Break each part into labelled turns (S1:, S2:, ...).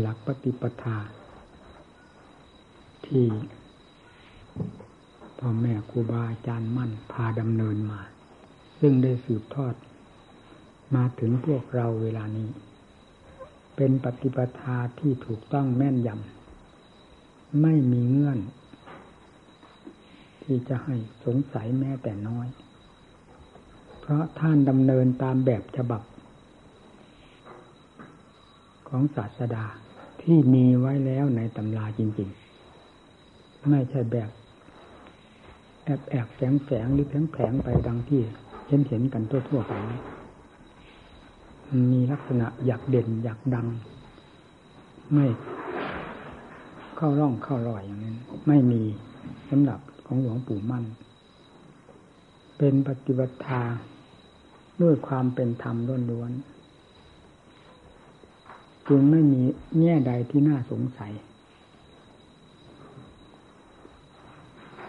S1: หลักปฏิปทา ที่พ่อแม่ครูบาอาจารย์มั่นพาดำเนินมา ซึ่งได้สืบทอด มาถึงพวกเราเวลานี้ เป็นปฏิปทาที่ถูกต้องแม่นยำไม่มีเงื่อน ที่จะให้สงสัยแม้แต่น้อย เพราะท่านดำเนินตามแบบฉบับของศาสดา ที่มีไว้แล้วในตำราจริง ๆ ไม่ใช่แบบแอบแอบแฝงแฝงหรือแผงแผงไปดังที่เห็นเห็นกันทั่วๆไปมีลักษณะอยากเด่นอยากดัง ไม่เข้าร่องเข้ารอยอย่างนั้น ไม่มีสำหรับของหลวงปู่มั่น เป็นปฏิบัติทาด้วยความเป็นธรรมล้วนๆ จึงไม่มีแง่ใดที่น่าสงสัย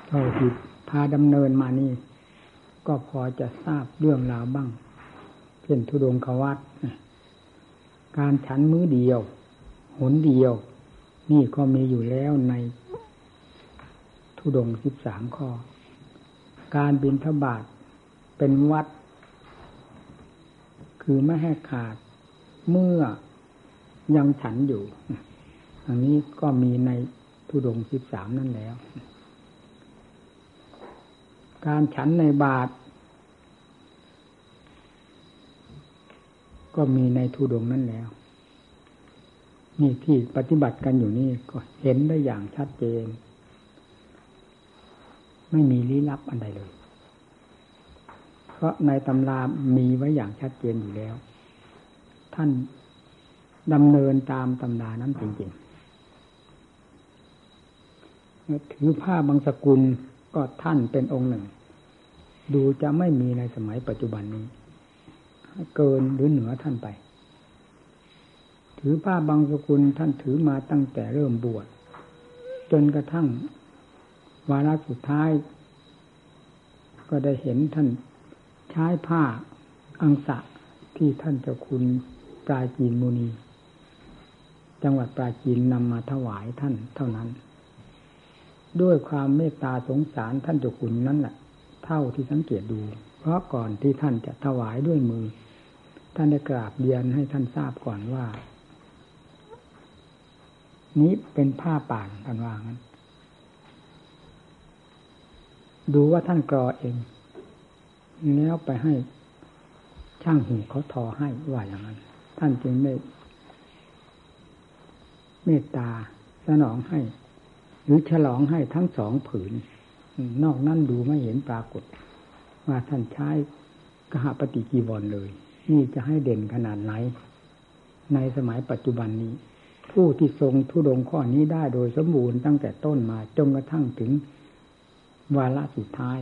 S1: เท่าที่พาดำเนินมานี่ ก็พอจะทราบเรื่องราวบ้าง เช่นทุดงควัตการฉันมื้อเดียว หนเดียว นี่ก็มีอยู่แล้วในทุดงสิบสามข้อ การบินทบาทเป็นวัด คือไม่ให้ขาดเมื่อ ยังฉันอยู่ อันนี้ก็มีในทุดงสิบสามนั่นแล้ว การฉันในบาท ก็มีในทุดงนั่นแล้ว นี่ที่ปฏิบัติกันอยู่นี่ก็เห็นได้อย่างชัดเจน ไม่มีลี้ลับอันใดเลย เพราะในตำรามีไว้อย่างชัดเจนอยู่แล้ว ท่าน ดำเนินตามตำรานั้นจริงๆ ถือผ้าบางสกุลก็ท่านเป็นองค์หนึ่ง ดูจะไม่มีในสมัยปัจจุบันนี้ เกินหรือเหนือท่านไป ถือผ้าบางสกุลท่านถือมาตั้งแต่เริ่มบวชจนกระทั่ง วาระสุดท้าย ก็ได้เห็นท่านใช้ผ้าอังสะที่ท่านเจ้าคุณปราจีนมุนี จังหวัดปราจีนนำมาถวายท่านเท่านั้น ด้วยความเมตตาสงสารท่านเจ้าคุณนั่นแหละเท่าที่สังเกตดู เพราะก่อนที่ท่านจะถวายด้วยมือ ท่านได้กราบเรียนให้ท่านทราบก่อนว่า นี้เป็นผ้าป่านท่านว่างั้น ดูว่าท่านกรอเองแล้วไปให้ช่างหูเขาทอให้ว่าอย่างนั้น ท่านจึงได้ เมตตาสนองให้ หรือฉลองให้ทั้งสองผืน นอกนั้นดูไม่เห็นปรากฏ ว่าท่านใช้กหปฏิกีวรเลย นี่จะให้เด่นขนาดไหน ในสมัยปัจจุบันนี้ ผู้ที่ทรงทุดงข้อนี้ได้โดยสมบูรณ์ตั้งแต่ต้นมาจนกระทั่งถึงวาระสุดท้าย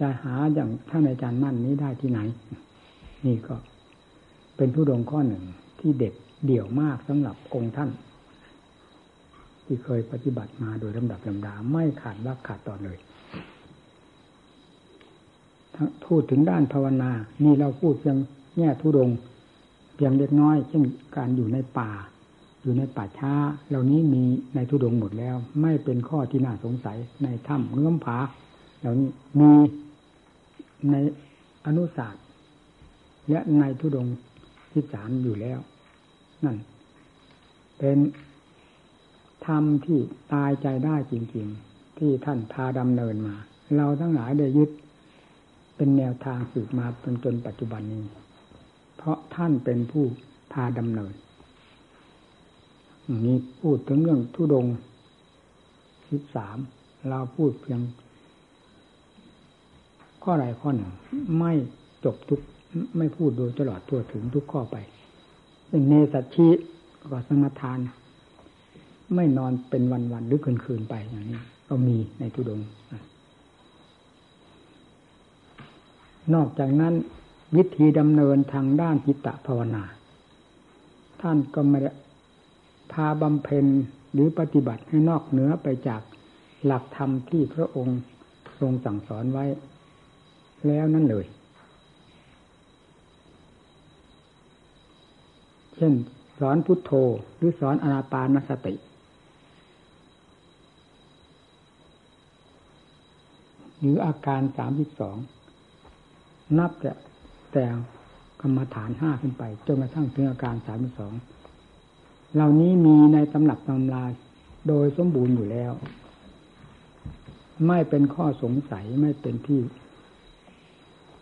S1: จะหาอย่างท่านอาจารย์มั่นนี้ได้ที่ไหน นี่ก็เป็นทุดงข้อหนึ่งที่เด็ด เดี่ยวมากสำหรับองค์ท่าน ที่เคยปฏิบัติมาโดยลำดับลำดาไม่ขาดวักขาดตอนเลยพูดถึงด้านภาวนา นี่เราพูดเพียงแง่ทุดง เพียงเล็กน้อย เช่นการอยู่ในป่า อยู่ในป่าช้า เหล่านี้มีในทุดงหมดแล้ว ไม่เป็นข้อที่น่าสงสัยในถ้ำเงื่อมผา เหล่านี้มีในอนุศาสตร์และในทุดงที่สามอยู่แล้ว นั่น เป็นธรรมที่ตายใจได้จริง ๆ ที่ท่านพาดำเนินมา เราทั้งหลายได้ยึด เป็นแนวทางสืบมาจนจนปัจจุบันนี้ เพราะท่านเป็นผู้พาดำเนินนี้พูดถึงเรื่องทุดงสิบสามเราพูดเพียง ข้อใดข้อหนึ่ง ไม่จบทุก ไม่พูดโดยตลอดทั่วถึงทุกข้อไป เนสัชีก็สมทาน ไม่นอนเป็นวันๆหรือคืนๆไปอย่างนี้ ก็มีในทุดง นอกจากนั้นวิธีดำเนินทางด้านจิตตภาวนา ท่านก็ไม่ได้พาบำเพ็ญหรือปฏิบัติให้นอกเหนือไปจากหลักธรรมที่พระองค์ทรงสั่งสอนไว้ แล้วนั่นเลย เช่น สอนพุทโธหรือสอนอนาปานสติ หรืออาการสามสิบสองนับแต่แต่กรรมฐานห้าขึ้นไป จนกระทั่งถึงอาการสามสิบสองเหล่านี้มีในตำหนักตำราโดยสมบูรณ์อยู่แล้ว ไม่เป็นข้อสงสัยไม่เป็นที่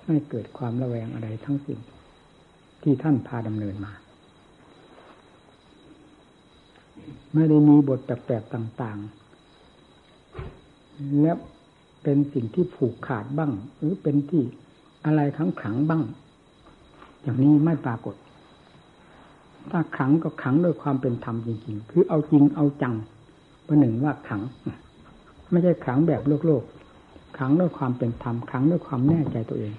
S1: ไม่เกิดความระแวงอะไรทั้งสิ้นที่ท่านพาดำเนินมา ไม่ได้มีบทแปลกๆต่างๆ และเป็นสิ่งที่ผูกขาดบ้าง หรือเป็นที่อะไรขังขังบ้าง อย่างนี้ไม่ปรากฏ ถ้าขังก็ขังด้วยความเป็นธรรมจริงๆ คือเอาจริงเอาจังประหนึ่งว่าขัง ไม่ใช่ขังแบบโลกโลกขังด้วยความเป็นธรรมขังด้วยความแน่ใจตัวเอง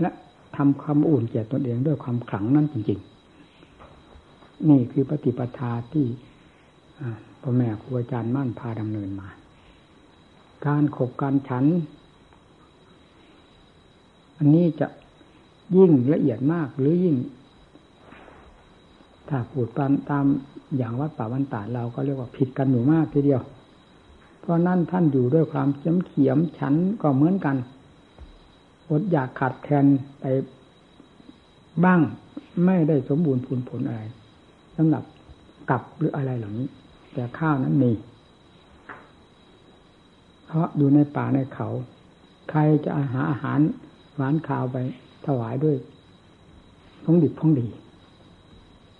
S1: และทำความอุ่นแก่ตนเองด้วยความขังนั่นจริง ๆ นี่คือปฏิปทาที่ พ่อแม่ครูอาจารย์มั่นพาดำเนินมา การขบการฉัน อันนี้จะยิ่งละเอียดมากหรือยิ่ง ถ้าพูดตามตามอย่างวัดป่าวันตาเราก็เรียกว่าผิดกันอยู่มากทีเดียว เพราะนั่นท่านอยู่ด้วยความเขียมเขียมฉันก็เหมือนกันอดอยากขาดแคลนไปบ้างไม่ได้สมบูรณ์ผลผลอะไรสำหรับกับหรืออะไรเหล่านี้ แต่ข้าวนั้นมี เพราะอยู่ในป่าในเขา ใครจะหาอาหารหวานข้าวไปถวายด้วยของดิบของดี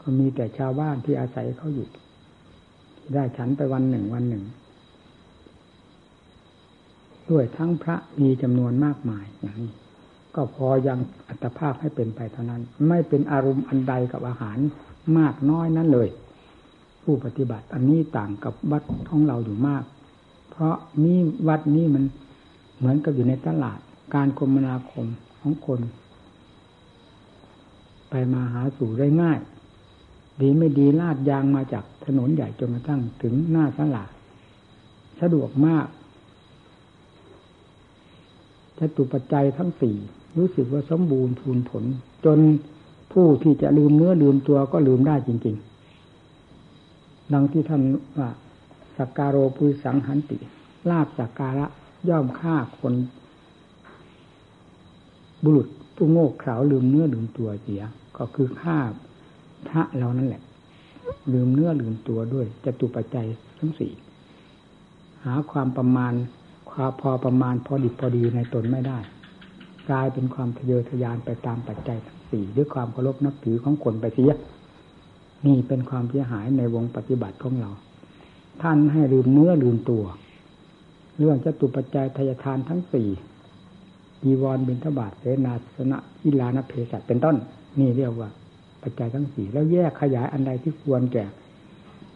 S1: ก็มีแต่ชาวบ้านที่อาศัยเขาอยู่ได้ฉันไปวันหนึ่งวันหนึ่ง ด้วยทั้งพระมีจำนวนมากมายอย่างนี้ก็พอยังอัตภาพให้เป็นไปเท่านั้น ไม่เป็นอารมณ์อันใดกับอาหารมากน้อยนั้นเลย ผู้ปฏิบัติ อันนี้ต่างกับวัดของเราอยู่มาก เพราะนี่วัดนี้มันเหมือนกับอยู่ในตลาด การคมนาคมของคน ไปมาหาสู่ได้ง่าย ดีไม่ดีลาดยางมาจากถนนใหญ่จนกระทั่งถึงหน้าตลาดสะดวกมากจตุปัจจัยทั้งสี่รู้สึกว่าสมบูรณ์พูนผล จนผู้ที่จะลืมเนื้อลืมตัวก็ลืมได้จริง ๆ ดังที่ท่านว่าสักการโรปุสังหันติ ลาบสักการะย่อมฆ่าคน บุรุษผู้โง่เขลาลืมเนื้อลืมตัวเสีย ก็คือฆ่าพระเรานั่นแหละ ลืมเนื้อลืมตัวด้วยจะตุปัจจัยทั้งสี่หาความประมาณความพอประมาณพอดิบพอดีในตนไม่ได้ กลายเป็นความทะเยอทะยานไปตามปัจจัยทั้งสี่ด้วยความเคารพนับถือของคนไปเสีย นี่เป็นความเสียหายในวงปฏิบัติของเรา ท่านให้ลืมเนื้อลืมตัว เรื่องจตุปัจจัยทายทานทั้งสี่ดีวรบินทบาทเสนาสนะอิลานเพศัตเป็นต้น นี่เรียกว่า ปัจจัยทั้งสี่แล้วแยกขยายอันใดที่ควรแก่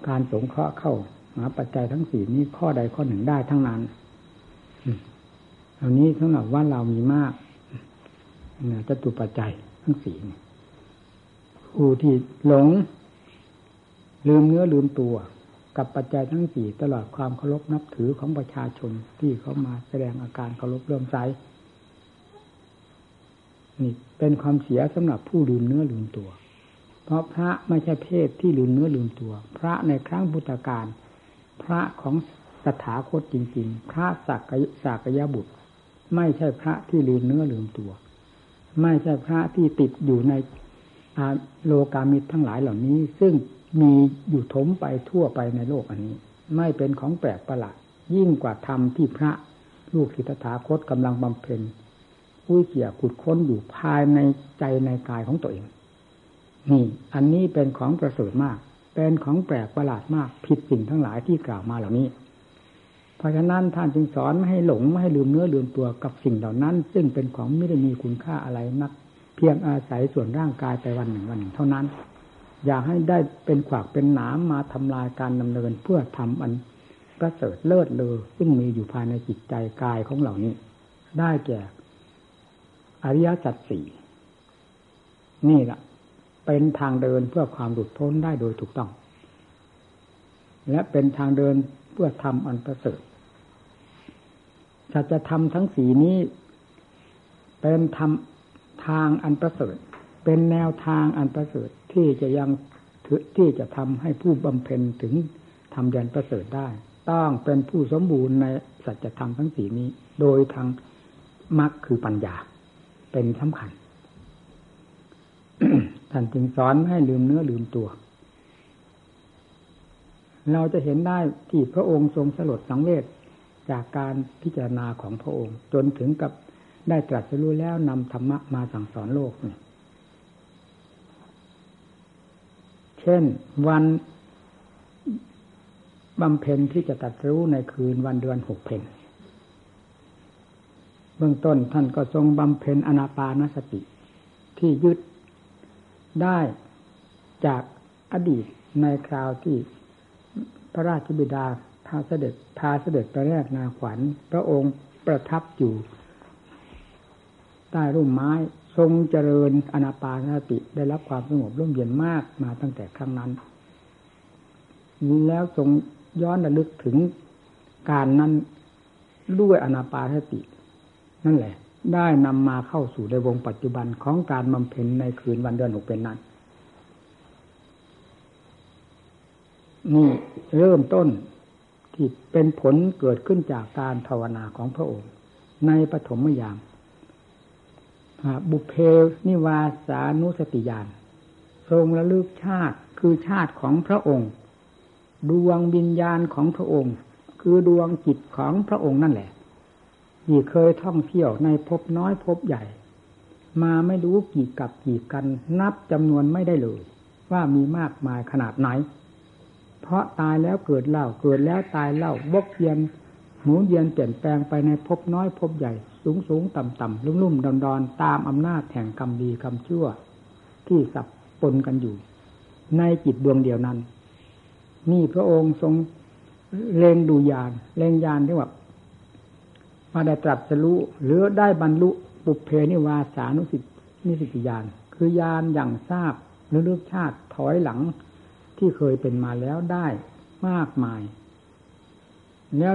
S1: การสงเคราะห์เข้าหาปัจจัยทั้งสี่นี้ข้อใดข้อหนึ่งได้ทั้งนั้นอันนี้สำหรับว่าเรามีมากเจตุปัจจัยทั้งสี่ผู้ที่หลง ลืมเนื้อลืมตัวกับปัจจัยทั้งสี่ตลอดความเคารพนับถือของประชาชนที่เขามาแสดงอาการเคารพเริ่มใจนี่เป็นความเสียสำหรับผู้ลืมเนื้อลืมตัว เพราะพระไม่ใช่เพศที่ลืมเนื้อลืมตัว พระในครั้งพุทธกาลพระของสถาคตจริง ๆ พระสักสักยบุตร ไม่ใช่พระที่ลืมเนื้อลืมตัว ไม่ใช่พระที่ติดอยู่ในโลกามิตรทั้งหลายเหล่านี้ ซึ่ง มีอยู่ถมไปทั่วไปในโลกอันนี้ ไม่เป็นของแปลกประหลาดยิ่งกว่าธรรมที่พระลูกศิทธาคตกำลังบำเพ็ญผู้เขี่ยขุดค้นอยู่ภายในใจในกายของตัวเอง นี่ อันนี้เป็นของประเสริฐมาก เป็นของแปลกประหลาดมาก ผิดสิ่งทั้งหลายที่กล่าวมาเหล่านี้ เพราะฉะนั้นท่านจึงสอนไม่ให้หลงไม่ให้ลืมเนื้อลืมตัวกับสิ่งเหล่านั้น ซึ่งเป็นของไม่ได้มีคุณค่าอะไรนัก เพียงอาศัยส่วนร่างกายไปวันหนึ่งวันหนึ่งเท่านั้น อย่าให้ได้เป็นขวากเป็นหนามมาทำลายการดำเนินเพื่อทำอันประเสริฐเลิศเลอซึ่งมีอยู่ภายในจิตใจกายของเหล่านี้ ได้แก่อริยสัจสี่นี่แหละเป็นทางเดินเพื่อความหลุดพ้นได้โดยถูกต้อง และเป็นทางเดินเพื่อทำอันประเสริฐสัจธรรมทั้งสีนี้ เป็นธรรมทางอันประเสริฐ เป็นแนวทางอันประเสริฐ ที่จะยังที่จะทำให้ผู้บำเพ็ญถึงทำแดนประเสริฐได้ ต้องเป็นผู้สมบูรณ์ในสัจธรรมทั้งสี่นี้ โดยทางมรรคคือปัญญา เป็นสำคัญท่านจึงสอนให้ลืมเนื้อลืมตัว เราจะเห็นได้ที่พระองค์ทรงสลดสังเวชจากการพิจารณาของพระองค์ จนถึงกับได้ตรัสรู้แล้วนำธรรมะมาสั่งสอนโลกนี่เช่น วันบำเพ็ญที่จะตัดรู้ในคืนวันเดือนหกเพนเบื้องต้นท่านก็ทรงบำเพ็ญอนาปานสติ ที่ยึดได้จากอดีตในคราวที่พระราชบิดาพาเสด็จพาเสด็จไปแรกนาขวัญ พระองค์ประทับอยู่ ใต้ร่มไม้ ทรงเจริญอนาปานสติได้รับความสงบร่มเย็นมากมาตั้งแต่ครั้งนั้น แล้วทรงย้อนระลึกถึงการนั้นด้วยอนาปานสติ นั่นแหละ ได้นำมาเข้าสู่ในวงปัจจุบันของการบำเพ็ญในคืนวันเดือนหกเป็นนั้นนี่เริ่มต้นที่เป็นผลเกิดขึ้นจากการภาวนาของพระองค์ ในปฐมยาม บุเพนิวาสานุสติญาณทรงระลึกชาติคือชาติของพระองค์ ดวงวิญญาณของพระองค์ คือดวงจิตของพระองค์นั่นแหละที่เคยท่องเที่ยวในภพน้อยภพใหญ่ มาไม่รู้กี่กับกี่กัน นับจำนวนไม่ได้เลย ว่ามีมากมายขนาดไหน เพราะตายแล้วเกิดเล่าเกิดแล้วตายเล่าวกเยียนหมุนเยียนเปลี่ยนแปลงไปในภพน้อยภพใหญ่ สูงสูงต่ำต่ำลุ่มลุ่มดอนดอนตามอำนาจแห่งกรรมดีกรรมชั่ว ที่สับปนกันอยู่ ในจิตดวงเดียวนั้น นี่พระองค์ทรงเลงดูยานเลงยานที่ว่ามาได้ตรัสรู้หรือได้บรรลุปุเพนิวาสานุสิตนิสิติยานคือยานอย่างทราบหรือเลือกชาติถอยหลังที่เคยเป็นมาแล้วได้มากมาย แล้ว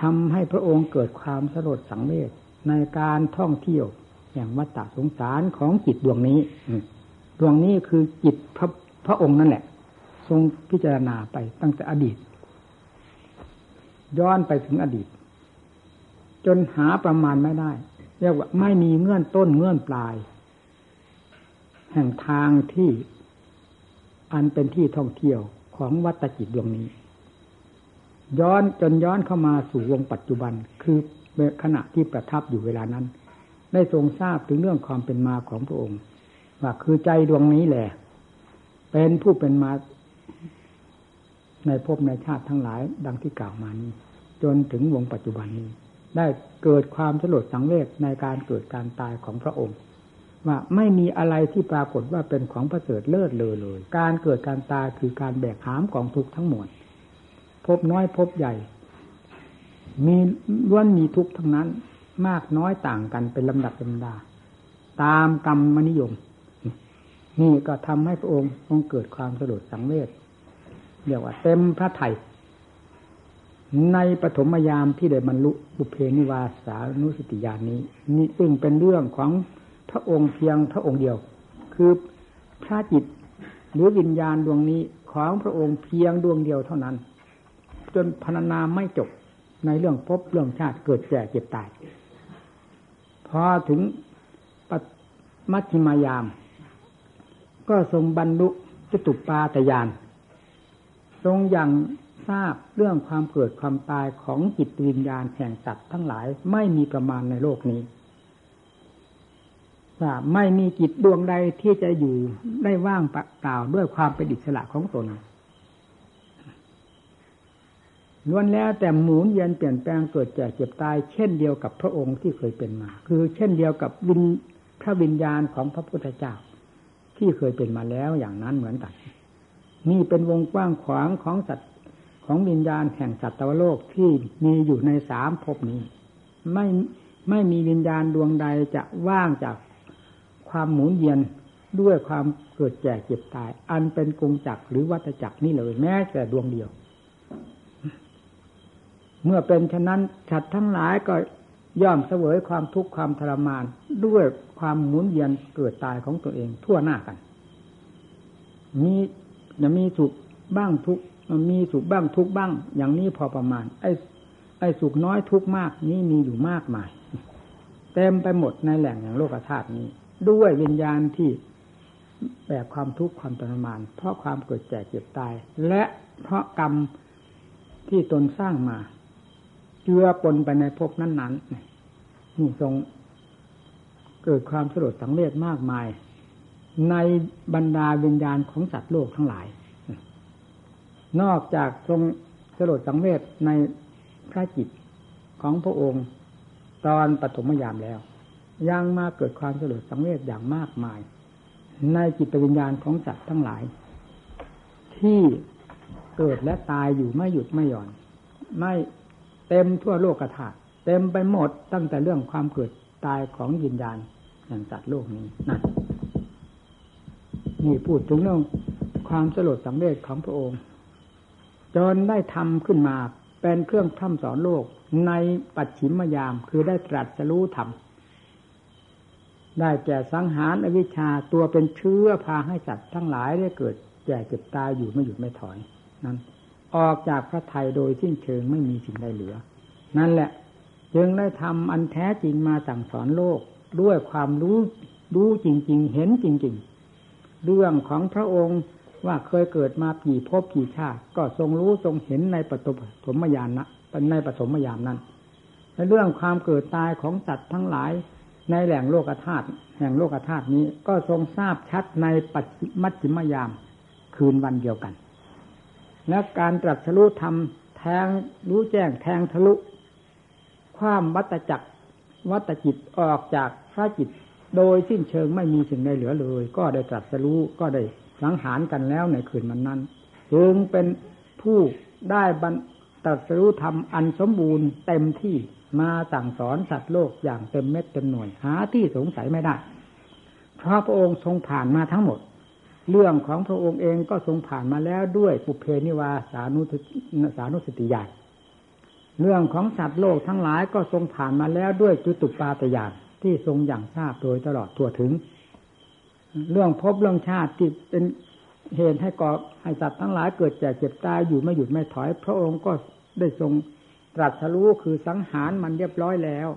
S1: ทำให้พระองค์เกิดความสลดสังเวชในการท่องเที่ยวแห่งวัฏสงสารของจิตดวงนี้ดวงนี้คือจิตพระพระองค์นั่นแหละ ทรงพิจารณาไปตั้งแต่อดีต ย้อนไปถึงอดีต จนหาประมาณไม่ได้ เรียกว่าไม่มีเงื่อนต้นเงื่อนปลาย แห่งทางที่อันเป็นที่ท่องเที่ยวของวัตจิตดวงนี้ ย้อนจนย้อนเข้ามาสู่วงปัจจุบัน คือขณะที่ประทับอยู่เวลานั้น ได้ทรงทราบถึงเรื่องความเป็นมาของพระองค์ ว่าคือใจดวงนี้แหละ เป็นผู้เป็นมาในภพในชาติทั้งหลาย ดังที่กล่าวมานี้ จนถึงวงปัจจุบันนี้ ได้เกิดความสลดสังเวชในการเกิดการตายของพระองค์ ว่าไม่มีอะไรที่ปรากฏว่าเป็นของประเสริฐเลิศเลยเลย การเกิดการตายคือการแบกหามของทุกข์ทั้งหมด พบน้อยพบใหญ่ มีล้วนมีทุกข์ทั้งนั้น มากน้อยต่างกันเป็นลำดับลำดา ตามกรรมมนิยม นี่ก็ทำให้พระองค์คงเกิดความสลดสังเวชเรียกว่าเต็มพระไถ่ในปฐมยามที่ได้บรรลุบุเพนิวาสานุสติญาณนี้ นี่ซึ่งเป็นเรื่องของพระองค์เพียงพระองค์เดียว คือพระจิตหรือวิญญาณดวงนี้ของพระองค์เพียงดวงเดียวเท่านั้น จนพรรณนาไม่จบในเรื่องพบเรื่องชาติเกิดแก่เจ็บตาย พอถึงมัชฌิมายาม ก็ทรงบรรลุจตุปาตยาน ทรงอย่างทราบเรื่องความเกิดความตายของจิตวิญญาณแห่งสัตว์ทั้งหลายไม่มีประมาณในโลกนี้ว่าไม่มีจิตดวงใดที่จะอยู่ได้ว่างเปล่าด้วยความเป็นอิสระของตน ล้วนแล้วแต่หมุนเวียนเปลี่ยนแปลงเกิดแก่เจ็บตาย เช่นเดียวกับพระองค์ที่เคยเป็นมา คือเช่นเดียวกับวิญพระวิญญาณของพระพุทธเจ้า ที่เคยเป็นมาแล้วอย่างนั้นเหมือนกันนี่เป็นวงกว้างขวางของสัตว์ของวิญญาณแห่งสัตวโลกที่มีอยู่ในสามภพนี้ ไม่ไม่มีวิญญาณดวงใดจะว่างจากความหมุนเวียนด้วยความเกิดแก่เจ็บตาย อันเป็นกงจักรหรือวัฏจักรนี่เลยแม้แต่ดวงเดียว เมื่อเป็นฉะนั้นฉัดทั้งหลายก็ย่อมเสวยความทุกข์ความทรมาน ด้วยความหมุนเวียนเกิดตายของตัวเองทั่วหน้ากัน มีจะมีสุขบ้างทุกมีสุขบ้างทุกบ้าง อย่างนี้พอประมาณ ไอ้ไอ้สุขน้อยทุกมากนี่มีอยู่มากมาย เต็มไปหมดในแหล่งอย่างโลกธาตุนี้ ด้วยวิญญาณที่แบบความทุกข์ความทรมาน เพราะความเกิดแก่เจ็บตาย และเพราะกรรมที่ตนสร้างมา เจือปนไปในภพนั้นๆนี่ทรงเกิดความสลดสังเวชมากมาย ในบรรดาวิญญาณของสัตว์โลกทั้งหลาย นอกจากทรงสลดสังเวชในพระจิตของพระองค์ตอนปฐมยามแล้ว ยังมาเกิดความสลดสังเวชอย่างมากมาย ในจิตวิญญาณของสัตว์ทั้งหลาย ที่เกิดและตายอยู่ไม่หยุดไม่หย่อน ไม่ เต็มทั่วโลกธาตุเต็มไปหมดตั้งแต่เรื่องความเกิดตายของยินญาณแห่งสัตว์โลกนี้นั่นนี่พูดถึงเรื่องความสลดสังเวชของพระองค์ จนได้ทำขึ้นมาเป็นเครื่องพร่ำสอนโลกในปัจฉิมยามคือได้ตรัสรู้ธรรมได้แก่สังหารอวิชชาตัวเป็นเชื้อพาให้สัตว์ทั้งหลายได้เกิดแก่เจ็บตายอยู่ไม่หยุดไม่ถอยนั้น ออกจากพระไทยโดยสิ้นเชิงไม่มีสิ่งใดเหลือ นั่นแหละ จึงได้ทำอันแท้จริงมาสั่งสอนโลกด้วยความรู้รู้จริง ๆ เห็นจริง ๆ เรื่องของพระองค์ว่าเคยเกิดมากี่ภพกี่ชาติ ก็ทรงรู้ทรงเห็นในปฐมยานนะในปฐมยามนั้นในเรื่องความเกิดตายของสัตว์ทั้งหลายในแหล่งโลกธาตุแห่งโลกธาตุนี้ก็ทรงทราบชัดในปัจมัจจิมยาม คืนวันเดียวกัน และการตรัสรู้ธรรมแทงรู้แจ้งแทงทะลุ ความวัตจักรวัตจิตออกจากพระจิต โดยสิ้นเชิงไม่มีสิ่งใดเหลือเลย ก็ได้ตรัสรู้ก็ได้สังหารกันแล้วในคืนมันนั้นจึงเป็นผู้ได้บรรตรัสรู้ธรรมอันสมบูรณ์เต็มที่มาสั่งสอนสัตว์โลกอย่างเต็มเม็ดเต็มหน่วยหาที่สงสัยไม่ได้ เพราะพระองค์ทรงผ่านมาทั้งหมด เรื่องของพระองค์เองก็ทรงผ่านมาแล้วด้วยปุเพนิวาสานุสานุสติญาณเรื่องของสัตว์โลกทั้งหลายก็ทรงผ่านมาแล้วด้วยจุตุปาตยานที่ทรงอย่างทราบโดยตลอดทั่วถึง เรื่องพบเรื่องชาติที่เป็นเหตุให้ก่อให้สัตว์ทั้งหลายเกิดแก่เจ็บตายอยู่ไม่หยุดไม่ถอย พระองค์ก็ได้ทรงตรัสรู้คือสังหารมันเรียบร้อยแล้ว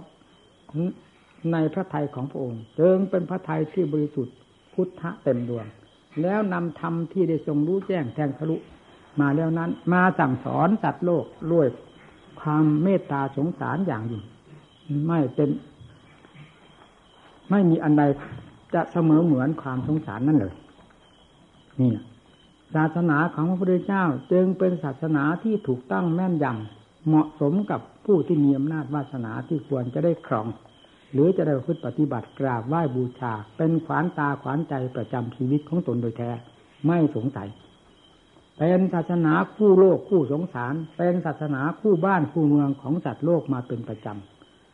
S1: ในพระทัยของพระองค์จึงเป็นพระทัยที่บริสุทธิ์พุทธะเต็มดวง แล้วนำธรรมที่ได้ทรงรู้แจ้งแทงทะลุมาแล้วนั้น มาสั่งสอนสัตว์โลกด้วยความเมตตาสงสารอย่างยิ่งไม่เป็น ไม่มีอันใดจะเสมอเหมือนความสงสารนั่นเลย นี่ศาสนาของพระพุทธเจ้าจึงเป็นศาสนาที่ถูกตั้งแม่นยำเหมาะสมกับผู้ที่มีอำนาจวาสนาที่ควรจะได้ครอง หรือจะได้พึ่ปฏิบัติกราบไหว้บูชา เป็นขวานตาขวานใจประจำชีวิตของตนโดยแท้ไม่สงสัย เป็นศาสนาคู่โลกคู่สงสาร เป็นศาสนาคู่บ้านคู่เมืองของสัตว์โลกมาเป็นประจ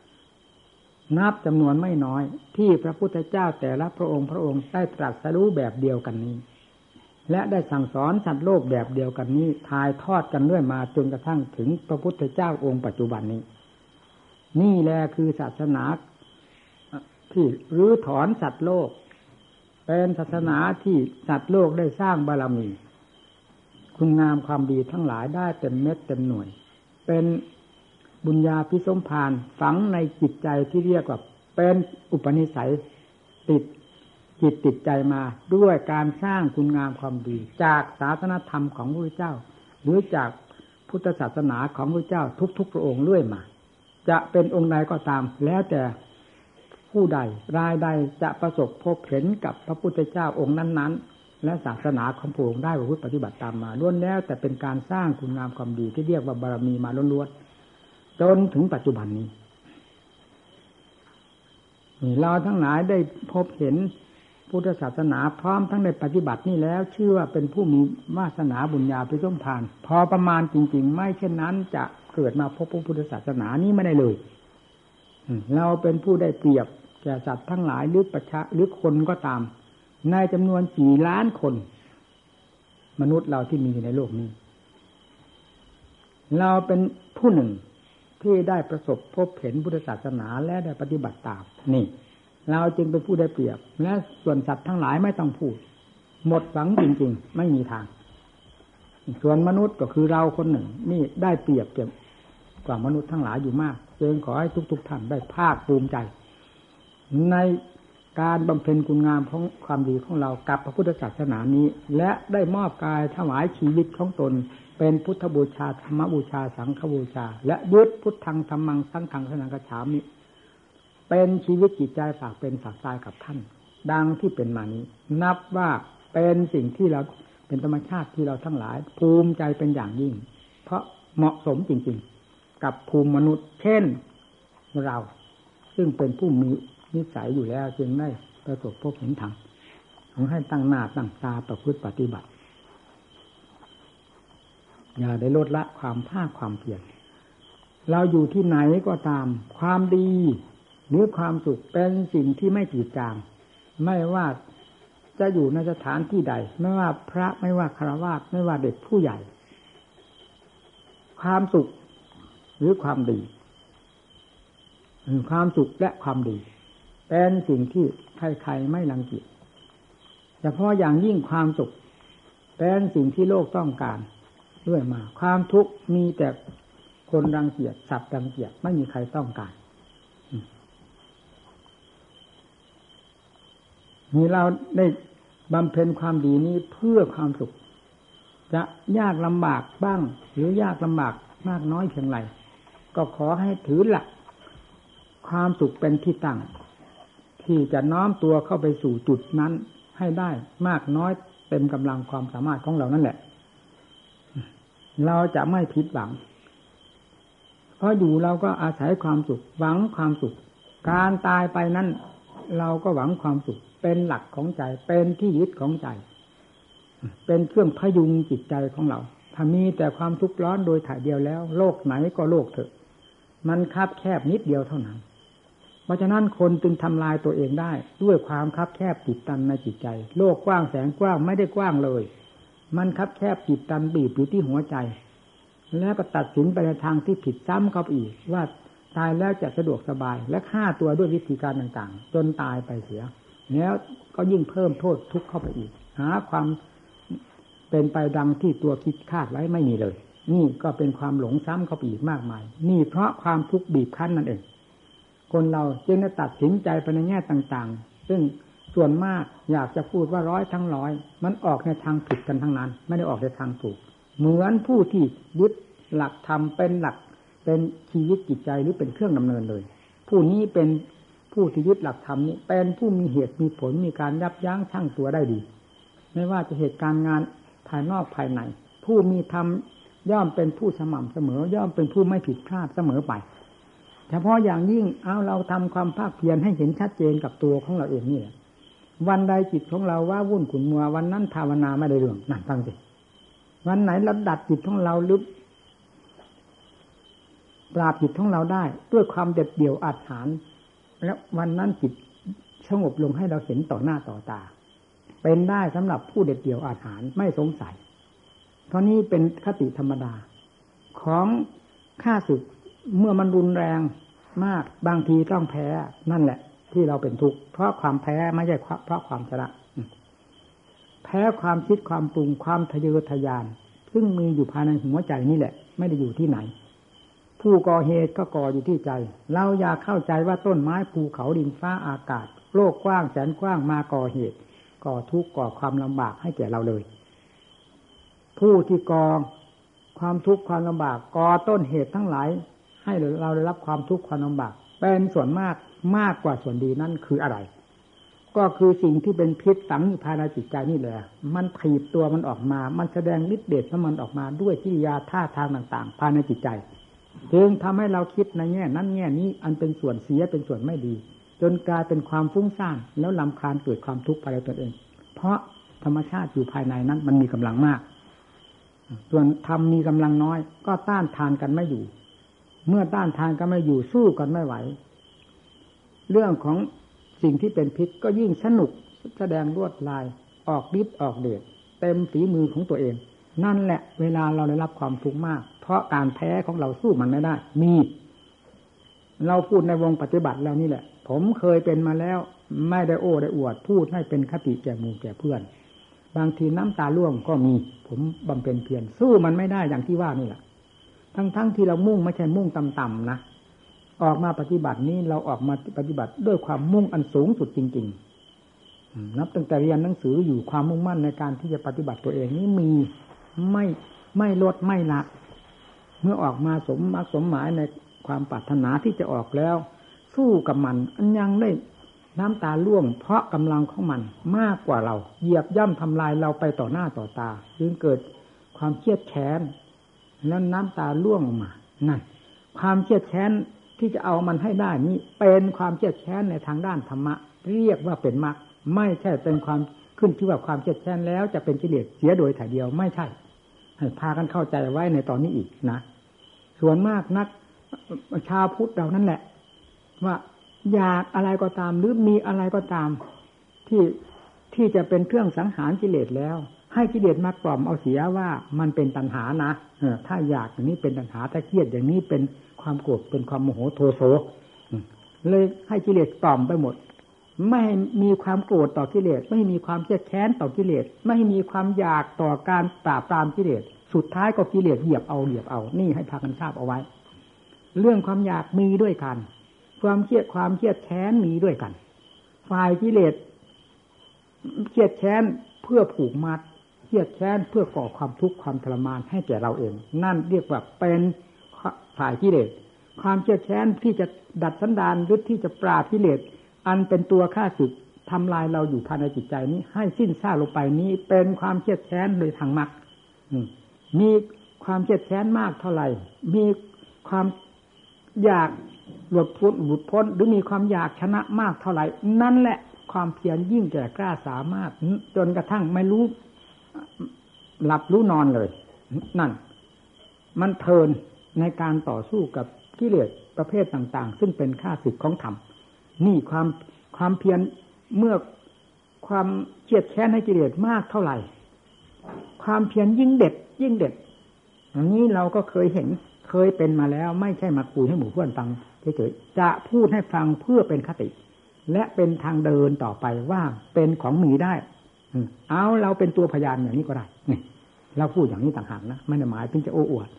S1: ำนับจำนวนไม่น้อย ที่พระพุทธเจ้าแต่ละพระองค์พระองค์ได้ตรัสรู้แบบเดียวกันนี้ และได้สั่งสอนสัตว์โลกแบบเดียวกันนี้ทายทอดกันเรื่อยมาจนกระทั่งถึงพระพุทธเจ้าองค์ปัจจุบันนี้นี่แหละคือศาสนา ที่รื้อถอนสัตว์โลก เป็นศาสนาที่สัตว์โลกได้สร้างบารมี คุณงามความดีทั้งหลายได้เต็มเม็ดเต็มหน่วย เป็นบุญญาพิสมพานฝังในจิตใจที่เรียกว่าเป็นอุปนิสัยติดจิตติดใจมาด้วยการสร้างคุณงามความดี จากศาสนธรรมของพระเจ้า หรือจากพุทธศาสนาของพระเจ้าทุกๆพระองค์เรื่อยมา จะเป็นองค์ใดก็ตาม แล้วแต่ ผู้ใดรายใดจะประสบพบเห็นกับพระพุทธเจ้าองค์นั้น ๆ และศาสนาของพระองค์ได้ประพฤติปฏิบัติตามมาล้วนแล้วแต่เป็นการสร้างคุณงามความดีที่เรียกว่าบารมีมาล้วนๆจนถึงปัจจุบันนี้นี่เราทั้งหลายได้พบเห็นพุทธศาสนาพร้อมทั้งในปฏิบัตินี่แล้ว ชื่อว่าเป็นผู้มีวาสนาบุญญาพิสมพาน พอประมาณจริง ๆ ไม่เช่นนั้นจะเกิดมาพบพระพุทธศาสนานี้ไม่ได้เลยเราเป็นผู้ได้เปรียบ ก่สัตว์ทั้งหลายหรือประชาหรือคนก็ตาม ในจำนวนกี่ล้านคน มนุษย์เราที่มีอยู่ในโลกนี้ เราเป็นผู้หนึ่งที่ได้ประสบพบเห็นพุทธศาสนาและได้ปฏิบัติตามนี่ เราจึงเป็นผู้ได้เปรียบ และส่วนสัตว์ทั้งหลายไม่ต้องพูด หมดฝังจริงๆ ไม่มีทาง ส่วนมนุษย์ก็คือเราคนหนึ่ง นี่ได้เปรียบเกี่ยวกว่ามนุษย์ทั้งหลายอยู่มากจึงขอให้ทุกๆท่านได้ภาคภูมิใจ ในการบำเพ็ญคุณงามของความดีของเรากับพระพุทธศาสนานี้ และได้มอบกายถวายชีวิตของตน เป็นพุทธบูชาธรรมบูชาสังฆบูชา และยึดพุทธังธรรมังสังฆังสนังกระฉามิเป็นชีวิตจิตใจฝากเป็นฝากตายกับท่าน ดังที่เป็นมานี้ นับว่าเป็นสิ่งที่เราเป็นธรรมชาติที่เราทั้งหลาย ภูมิใจเป็นอย่างยิ่ง เพราะเหมาะสมจริง ๆ กับภูมิมนุษย์ เช่นเรา ซึ่งเป็นผู้มี นิสัยอยู่แล้ว จึงได้ประสบพบเห็นธรรมขอให้ตั้งหน้าตั้งตาประพฤติปฏิบัติ อย่าได้ลดละความภาคความเพียรเราอยู่ที่ไหนก็ตาม ความดีหรือความสุขเป็นสิ่งที่ไม่จืดจาง ไม่ว่าจะอยู่ในสถานที่ใด ไม่ว่าพระไม่ว่าคารวะไม่ว่าเด็กผู้ใหญ่ ความสุขหรือความดี ความสุขและความดี เป็นสิ่งที่ใครๆไม่รังเกียจเฉพาะอย่างยิ่งความสุขเป็นสิ่งที่โลกต้องการด้วยมา ความทุกข์มีแต่คนรังเกียจสัตว์รังเกียจไม่มีใครต้องการมีเราได้บำเพ็ญความดีนี้เพื่อความสุข จะยากลำบากบ้าง หรือยากลำบากมากน้อยเพียงไรก็ขอให้ถือหลัก ความสุขเป็นที่ตั้ง ที่จะน้อมตัวเข้าไปสู่จุดนั้นให้ได้มากน้อยเต็มกำลังความสามารถของเรานั่นแหละ เราจะไม่ผิดหวัง เพราะอยู่เราก็อาศัยความสุข หวังความสุข การตายไปนั้น เราก็หวังความสุข เป็นหลักของใจ เป็นที่ยึดของใจ เป็นเครื่องพยุงจิตใจของเรา ถ้ามีแต่ความทุกข์ร้อนโดยถ่ายเดียวแล้ว โลกไหนก็โลกเถอะ มันคับแคบนิดเดียวเท่านั้น เพราะฉะนั้นคนจึงทำลายตัวเองได้ ด้วยความคับแคบติดตันในจิตใจ โลกกว้างแสงกว้างไม่ได้กว้างเลย มันคับแคบติดตันบีบอยู่ที่หัวใจ แล้วก็ตัดสินไปในทางที่ผิดซ้ำเข้าไปอีก ว่าตายแล้วจะสะดวกสบาย และฆ่าตัวด้วยวิธีการต่างๆ จนตายไปเสีย แล้วก็ยิ่งเพิ่มโทษทุกข์เข้าไปอีก หาความเป็นไปดังที่ตัวคิดคาดไว้ไม่มีเลย นี่ก็เป็นความหลงซ้ำเข้าไปอีกมากมาย นี่เพราะความทุกข์บีบคั้นนั่นเอง คนเราจึงได้ตัดสินใจไปในแง่ต่างๆ ซึ่งส่วนมากอยากจะพูดว่าร้อยทั้งร้อย มันออกในทางผิดกันทั้งนั้น ไม่ได้ออกในทางถูก เหมือนผู้ที่ยึดหลักธรรมเป็นหลัก เป็นชีวิตจิตใจหรือเป็นเครื่องดำเนินเลย ผู้นี้เป็นผู้ที่ยึดหลักธรรมนี้เป็นผู้มีเหตุมีผลมีการยับยั้งชั่งตัวได้ดี ไม่ว่าจะเหตุการณ์งานภายนอกภายใน ผู้มีธรรมย่อมเป็นผู้สม่ำเสมอ ย่อมเป็นผู้ไม่ผิดพลาดเสมอไป เฉพาะอย่างยิ่งเอาเราทำความภาคเพียรให้เห็นชัดเจนกับตัวของเราเองนี่แหละวันใดจิตของเราว่าวุ่นขุนมัววันนั้นภาวนาไม่ได้เรื่องนั่นฟังสิวันไหนเราดัดจิตของเราลึกปราบจิตของเราได้ ด้วยความเด็ดเดี่ยวอาถรรพ์แล้ววันนั้นจิตสงบลงให้เราเห็นต่อหน้าต่อตา เป็นได้สำหรับผู้เด็ดเดี่ยวอาถรรพ์ไม่สงสัยเพราะนี้เป็นคติธรรมดา ของข้าศึก เมื่อมันรุนแรงมากบางทีต้องแพ้นั่นแหละ ที่เราเป็นทุกข์เพราะความแพ้ไม่ใช่เพราะความชนะแพ้ความคิดความปรุงความทะเยอทะยาน ซึ่งมีอยู่ภายในหัวใจนี่แหละ ไม่ได้อยู่ที่ไหน ผู้ก่อเหตุก็ก่ออยู่ที่ใจ เราอยากเข้าใจว่าต้นไม้ภูเขาดินฟ้าอากาศ โลกกว้างแสนกว้างมาก่อเหตุ ก่อทุกข์ก่อความลำบากให้แก่เราเลย ผู้ที่ก่อความทุกข์ความลำบากก่อต้นเหตุทั้งหลาย ให้เราได้รับความทุกข์ความลำบากเป็นส่วนมากมากกว่าส่วนดีนั่นคืออะไร ก็คือสิ่งที่เป็นพิษสังอยู่ภายในจิตใจนี่แหละ มันถีบตัวมันออกมา มันแสดงฤทธิ์เดชของมันออกมาด้วยที่ยาท่าทางต่างๆ ภายในจิตใจจึงทำให้เราคิดในแง่นั้นแง่นี้อันเป็นส่วนเสียเป็นส่วนไม่ดี จนกลายเป็นความฟุ้งซ่านแล้วลำคาญเกิดความทุกข์ภายในตนเอง เพราะธรรมชาติอยู่ภายในนั้น มันมีกำลังมาก ส่วนธรรมมีกำลังน้อย ก็ต้านทานกันไม่อยู่ เมื่อต้านทานก็ไม่อยู่สู้กันไม่ไหว เรื่องของสิ่งที่เป็นพิษก็ยิ่งสนุกแสดงรวดลาย ออกฤทธิ์ออกเดชเต็มฝีมือของตัวเอง นั่นแหละเวลาเราได้รับความทุกข์มาก เพราะการแพ้ของเราสู้มันไม่ได้ มี เราพูดในวงปฏิบัติแล้วนี่แหละ ผมเคยเป็นมาแล้ว ไม่ได้โอ้ได้อวด พูดให้เป็นคติแก่หมู่แก่เพื่อน บางทีน้ำตาล่วงก็มี ผมบำเพ็ญเพียรสู้มันไม่ได้อย่างที่ว่านี่แหละ ทั้งๆทที่เรามุ่งไม่ใช่มุ่งต่ำๆนะออกมาปฏิบัตินี้เราออกมาปฏิบัติด้วยความมุ่งอันสูงสุดจริง ๆ นับตั้งแต่เรียนหนังสืออยู่ความมุ่งมั่นในการที่จะปฏิบัติตัวเองนี้มีไม่ไม่ลดไม่ละ เมื่อออกมาสมมักสมหมายในความปรารถนาที่จะออกแล้ว สู้กับมันอันยังได้น้ำตาล่วง เพราะกำลังของมันมากกว่าเรา เหยียบย่ำทำลายเราไปต่อหน้าต่อตา จึงเกิดความเครียดแค้น แล้วน้ำตาล่วงออกมานั่นความเครียดแค้นที่จะเอามันให้ได้นี้เป็นความเครียดแค้นในทางด้านธรรมะ เรียกว่าเป็นมรรคไม่ใช่เป็นความขึ้นที่ว่าความเครียดแค้นแล้วจะเป็นกิเลสเสียโดยถ่ายเดียวไม่ใช่ให้พากันเข้าใจไว้ในตอนนี้อีกนะส่วนมากนักชาวพุทธเรานั่นแหละ ว่าอยากอะไรก็ตามหรือมีอะไรก็ตามที่ที่จะเป็นเครื่องสังหารกิเลสแล้ว ให้กิเลสมากล่อมเอาเสียว่ามันเป็นตัณหานะเออถ้าอยากอย่างนี้เป็นตัณหาถ้าเครียดอย่างนี้เป็นความโกรธเป็นความโมโหโทโสเลยให้กิเลสกล่อมไปหมด ไม่มีความโกรธต่อกิเลส ไม่มีความเครียดแค้นต่อกิเลส ไม่มีความอยากต่อการปราบปรามกิเลส สุดท้ายก็กิเลสเหยียบเอาเหยียบเอา นี่ให้พากันทราบเอาไว้ เรื่องความอยากมีด้วยกัน ความเครียดความเครียดแค้นมีด้วยกัน ฝ่ายกิเลสเครียดแค้นเพื่อผูกมัด เครียดแค้นเพื่อก่อความทุกข์ความทรมานให้แก่เราเอง นั่นเรียกว่าเป็นฝ่ายกิเลสความเครียดแค้นที่จะดัดสันดานหรือที่จะปราบกิเลสอันเป็นตัวฆ่าศึกทำลายเราอยู่ภายในจิตใจนี้ ให้สิ้นซาลงไปนี้เป็นความเครียดแค้นโดยทางมรรคมีความเครียดแค้นมากเท่าไหร่ มีความอยากหลุดพ้นหลุดพ้นหรือมีความอยากชนะมากเท่าไหร่ นั่นแหละความเพียรยิ่งแก่กล้าสามารถ จนกระทั่งไม่รู้ หลับรู้นอนเลย นั่น มันเทินในการต่อสู้กับกิเลสประเภทต่าง ๆ ซึ่งเป็นข้าศึกของธรรมนี่ความความเพียรเมื่อความเกียดแค้นให้กิเลสมากเท่าไหร่ ความเพียรยิ่งเด็ด ยิ่งเด็ดอันนี้เราก็เคยเห็นเคยเป็นมาแล้ว ไม่ใช่มาคุยให้หมู่เพื่อนฟังเฉยๆจะพูดให้ฟังเพื่อเป็นคติ และเป็นทางเดินต่อไปว่าเป็นของมีได้ เอาเราเป็นตัวพยานอย่างนี้ก็ได้นี่เราพูดอย่างนี้ต่างหากนะไม่ได้หมายเพียงจะโอ้อวด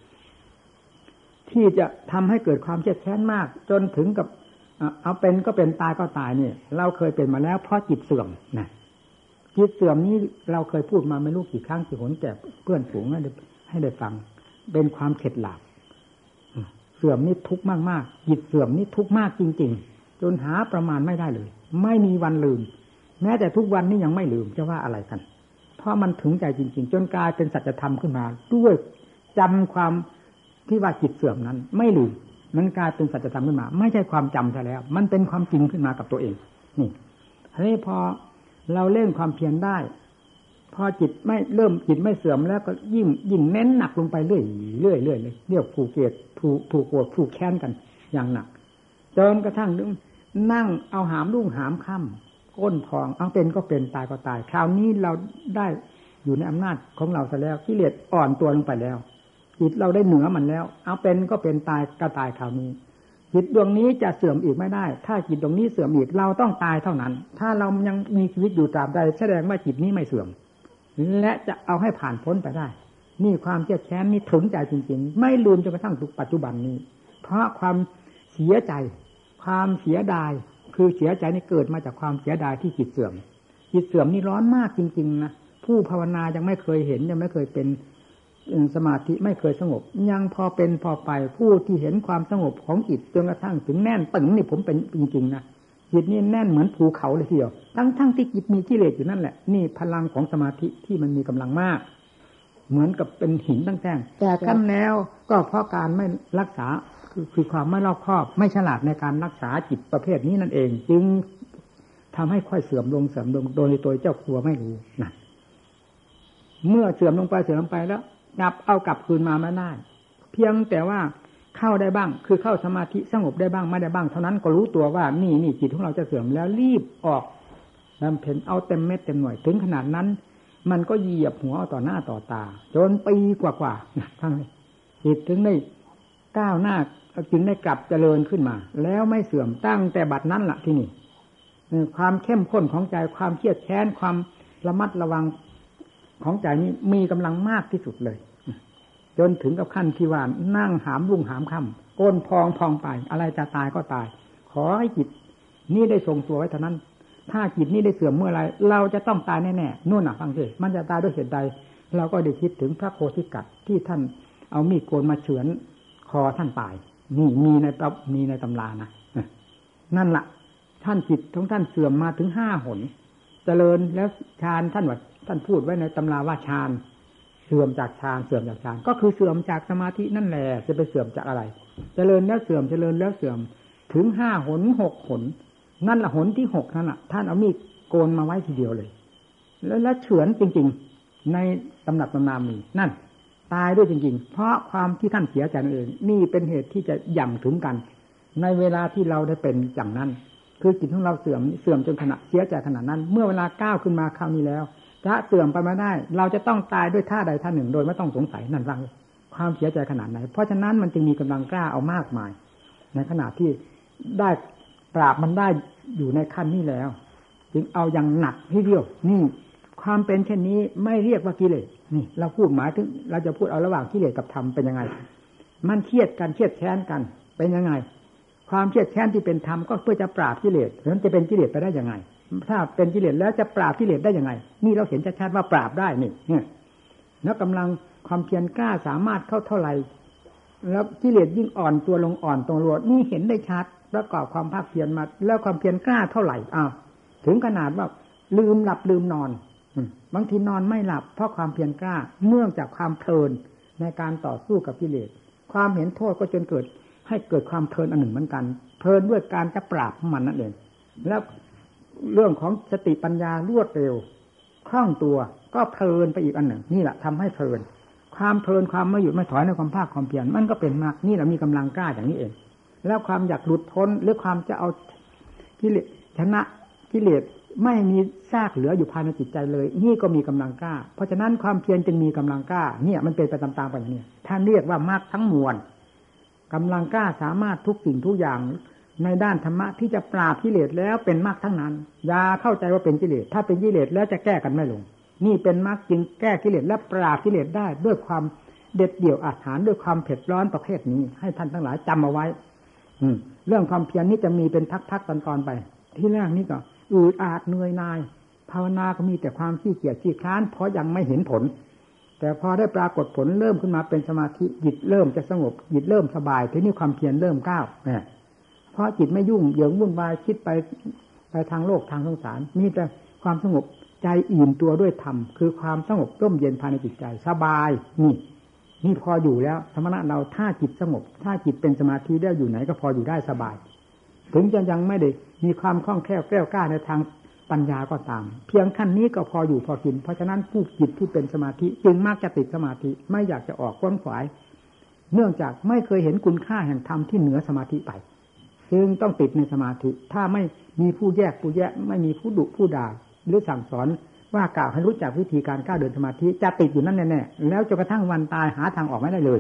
S1: ที่จะทำให้เกิดความเจ็บแค้นมาก จนถึงกับเอาเป็นก็เป็นตายก็ตายเนี่ยเราเคยเป็นมาแล้ว เพราะจิตเสื่อมนะจิตเสื่อมนี้เราเคยพูดมาไม่รู้กี่ครั้งกี่หนแก่เพื่อนฝูงให้ได้ฟัง เป็นความเข็ดหลาบเสื่อมนี่ทุกข์มากมากจิตเสื่อมนี่ทุกข์มากจริง ๆ จนหาประมาณไม่ได้เลย ไม่มีวันลืม แม้แต่ทุกวันนี้ยังไม่ลืมจะว่าอะไรกัน เพราะมันถึงใจจริง ๆ จนกลายเป็นสัจธรรมขึ้นมา ด้วยจำความที่ว่าจิตเสื่อมนั้น ไม่ลืมมันกลายเป็นสัจธรรมขึ้นมา ไม่ใช่ความจำใช่แล้ว มันเป็นความจริงขึ้นมากับตัวเอง นี่ทีนี้พอเราเล่นความเพียรได้ พอจิตไม่เริ่มจิตไม่เสื่อมแล้วก็ยิ่งยิ่งเน้นหนักลงไปเรื่อยเรื่อยเรื่อยเลยเรียกผูกเกตผูกผูกโกรธผูกแค้นกันอย่างหนักจนกระทั่งนั่งเอาหามรุ่งหามค่ำ ก้นพองเอาเป็นก็เป็นตายก็ตาย คราวนี้เราได้อยู่ในอำนาจของเราซะแล้วกิเลสอ่อนตัวลงไปแล้วจิตเราได้เหนือมันแล้ว เอาเป็นก็เป็นตายก็ตายคราวนี้จิตดวงนี้จะเสื่อมอีกไม่ได้ ถ้าจิตดวงนี้เสื่อมอีกเราต้องตายเท่านั้น ถ้าเรายังมีชีวิตอยู่ตราบใดแสดงว่าจิตนี้ไม่เสื่อม และจะเอาให้ผ่านพ้นไปได้ นี่ความเจ็บแค้นนี่ถึงใจจริง ๆ ไม่ลืมจนกระทั่งปัจจุบันนี้ เพราะความเสียใจ ความเสียดาย คือเสียใจนี่เกิดมาจากความเสียดายที่จิตเสื่อม จิตเสื่อมนี่ร้อนมากจริง ๆ นะ ผู้ภาวนายังไม่เคยเห็นยังไม่เคยเป็นสมาธิไม่เคยสงบ ยังพอเป็นพอไปผู้ที่เห็นความสงบของจิตจนกระทั่งถึงแน่นตึงนี่ผมเป็นจริงๆนะจิตนี่แน่นเหมือนภูเขาเลยทีเดียวทั้งทั้งที่จิตมีกิเลสอยู่นั่นแหละนี่พลังของสมาธิที่มันมีกำลังมาก เหมือนกับเป็นหินตั้งแท่งแต่กันแล้วก็เพราะการไม่รักษา คือคือความไม่รอบคอบ ไม่ฉลาดในการรักษาจิตประเภทนี้นั่นเอง จึงทำให้ค่อยเสื่อมลงเสื่อมลงโดยตัวเจ้าครัวไม่รู้นะเมื่อเสื่อมลงไปเสื่อมลงไปแล้วกลับเอากลับคืนมาไม่ได้เพียงแต่ว่าเข้าได้บ้าง คือเข้าสมาธิสงบได้บ้างไม่ได้บ้างเท่านั้นก็รู้ตัวว่านี่นี่จิตของเราจะเสื่อมแล้วรีบออกนำเพ็ญเอาเต็มเม็ดเต็มหน่วยถึงขนาดนั้น มันก็เหยียบหัวต่อหน้าต่อตา จนปีกว่ากว่าทั้งจิตถึงได้ ก้าวหน้าจึงได้กลับเจริญขึ้นมา แล้วไม่เสื่อมตั้งแต่บัดนั้นละที่นี่ความเข้มข้นของใจความเครียดแค้นความระมัดระวังของใจนี้มีกำลังมากที่สุดเลย จนถึงกับขั้นที่ว่านั่งหามรุ่งหามค่ำก้นพองพองไป อะไรจะตายก็ตาย ขอให้จิตนี่ได้ทรงตัวไว้เท่านั้น ถ้าจิตนี้ได้เสื่อมเมื่อไรเราจะต้องตายแน่ๆนู่นน่ะฟังสิมันจะตายด้วยเหตุใด เราก็ได้คิดถึงพระโคติกัดที่ท่านเอามีดโกนมาเฉือน คอท่านตาย นี่มีในมีในตำรานะนั่นละ่ะ ท่านจิตของท่านเสื่อมมาถึงห้าหน เจริญแล้วฌานท่านว่าท่านพูดไว้ในตำราว่าฌานเสื่อมจากฌานเสื่อมจากฌานก็คือเสื่อมจากสมาธินั่นแหละจะไปเสื่อมจากอะไร เจริญแล้วเสื่อมเจริญแล้วเสื่อมถึงห้าหนหกหน นั่นละหนที่หกนั่นแหะท่านเอามีดโกนมาไว้ทีเดียวเลย แล้วแล้วเฉือนจริง ๆ ในตำหนักตำนามีนั่น ตายด้วยจริง ๆ เพราะความที่ท่านเสียใจนั่นเอง นี่เป็นเหตุที่จะย่งถึงกัน ในเวลาที่เราได้เป็นอย่างนั้น คือจิตของเราเสื่อมเสื่อมจนขณะเสียใจขนาดนั้น เมื่อเวลาก้าวขึ้นมาคราวนี้แล้วจะเสื่อมไปมาได้ เราจะต้องตายด้วยท่าใดท่าหนึ่ง โดยไม่ต้องสงสัยนั่นรังความเสียใจขนาดไหน เพราะฉะนั้นมันจึงมีกำลังกล้าเอามากมาย ในขณะที่ได้ปราบมันได้อยู่ในขั้นนี้แล้ว จึงเอาอย่างหนักให้เดียวนี่ ความเป็นเช่นนี้ไม่เรียกว่ากิเลส นี่เราพูดหมายถึง เราจะพูดเอาระหว่างกิเลสกับธรรมเป็นยังไง มันเครียดกันเครียดแค้นกันเป็นยังไง ความเครียดแค้นที่เป็นธรรมก็เพื่อจะปราบกิเลสเพราะนั้นจะเป็นกิเลสไปได้ยังไง ถ้าเป็นกิเลสแล้วจะปราบกิเลสได้ยังไง นี่เราเห็นชัดๆว่าปราบได้นี่เนี่ยแล้วกำลังความเพียรกล้าสามารถเข้าเท่าไหร่แล้วกิเลสยิ่งอ่อนตัวลงอ่อนตรงรวดนี่เห็นได้ชัดประกอบความภาคเพียรมา แล้วความเพียรกล้าเท่าไหร่อ้าวถึงขนาดว่าลืมหลับลืมนอน บางทีนอนไม่หลับเพราะความเพียรกล้าเนื่องจากความเพลินในการต่อสู้กับกิเลสความเห็นโทษก็จนเกิด ให้เกิดความเพลินอันหนึ่งเหมือนกัน เพลินด้วยการจะปราบมันนั่นเองแล้วเรื่องของสติปัญญารวดเร็วคล่องตัวก็เพลินไปอีกอันหนึ่ง นี่แหละทำให้เพลิน ความเพลินความไม่หยุดไม่ถอยในความภาคความเพียรมันก็เป็นมากนี่แหละมีกำลังกล้าอย่างนี้เอง แล้วความอยากหลุดพ้นหรือความจะเอากิเลสชนะกิเลส ไม่มีซากเหลืออยู่ภายในจิตใจเลย นี่ก็มีกำลังกล้า เพราะฉะนั้นความเพียรจึงมีกำลังกล้า เนี่ยมันเป็นไปตามๆไปอย่างนี้ท่านเรียกว่ามากทั้งมวลกำลังกล้าสามารถทุกสิ่งทุกอย่างในด้านธรรมะที่จะปราบกิเลสแล้วเป็นมรรคทั้งนั้น อย่าเข้าใจว่าเป็นกิเลส ถ้าเป็นกิเลสแล้วจะแก้กันไม่ลง นี่เป็นมรรคจึงแก้กิเลสและปราบกิเลสได้ด้วยความเด็ดเดี่ยวอาถรรพ์ด้วยความเผ็ดร้อนประเภทนี้ ให้ท่านทั้งหลายจำเอาไว้ อืเรื่องความเพียรนี้จะมีเป็นทักๆตอนๆไป ที่แรกนี่ก็ อืดอาดเหนื่อยนาย ภาวนาก็มีแต่ความขี้เกียจขี้คลาน เพราะยังไม่เห็นผล แต่พอได้ปรากฏผลเริ่มขึ้นมาเป็นสมาธิจิตเริ่มจะสงบจิตเริ่มสบายทีนี้ความเพียรเริ่มก้าวเนี่ยเพราะจิตไม่ยุ่งเหยิงวุ่นวายคิดไปไปทางโลกทางสงสารมีแต่ความสงบใจอิ่มตัวด้วยธรรมคือความสงบร่มเย็นภายในจิตใจสบายนี่นี่พออยู่แล้วสมณะเราถ้าจิตสงบ ถ้าจิตเป็นสมาธิได้อยู่ไหนก็พออยู่ได้สบาย ถึงจะยังไม่ได้มีความคล่องแคล่วแกล้วกล้าในทางปัญญาก็ตาม เพียงขั้นนี้ก็พออยู่พอกิน เพราะฉะนั้นผู้จิตที่เป็นสมาธิจึงมักจะติดสมาธิไม่อยากจะออกค้นขวาย เนื่องจากไม่เคยเห็นคุณค่าแห่งธรรมที่เหนือสมาธิไปจึงต้องติดในสมาธิ ถ้าไม่มีผู้แยกผู้แยก ไม่มีผู้ดุผู้ด่าหรือสั่งสอนว่ากล่าวให้รู้จักวิธีการก้าวเดินสมาธิจะติดอยู่นั่นแน่ๆแล้วจนกระทั่งวันตายหาทางออกไม่ได้เลย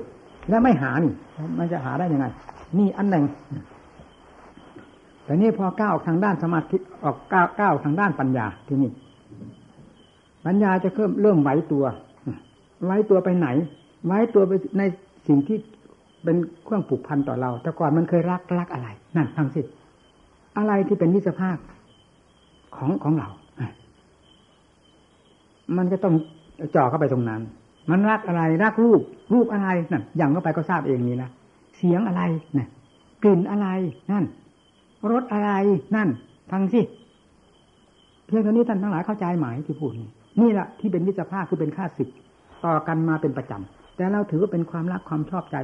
S1: และไม่หานี่มันจะหาได้ยังไง นี่อันหนึ่ง แต่นี่พอก้าวทางด้านสมาธิออกก้าวก้าวทางด้านปัญญาที่นี่ปัญญาจะเริ่มเริ่มไหวตัวไหวตัวไปไหนไหวตัวไปในสิ่งที่เป็นเครื่องผูกพันต่อเรา แต่ก่อนมันเคยรักรักอะไร นั่นฟังสิอะไรที่เป็นนิสภาพของของเรา มันจะต้องจ่อเข้าไปตรงนั้น มันรักอะไรรักรูป รูปอะไรนั่นอย่างเข้าไปก็ทราบเองนี่นะเสียงอะไรนี่ยกลิ่นอะไรนั่น รสอะไรนั่นฟังสิเพียงเท่านี้ท่านทั้งหลายเข้าใจหมายที่พูดนี่นี่แหละที่เป็นวิจภาพคือเป็นค่าศึกต่อกันมาเป็นประจำแต่เราถือว่าเป็นความรักความชอบใจ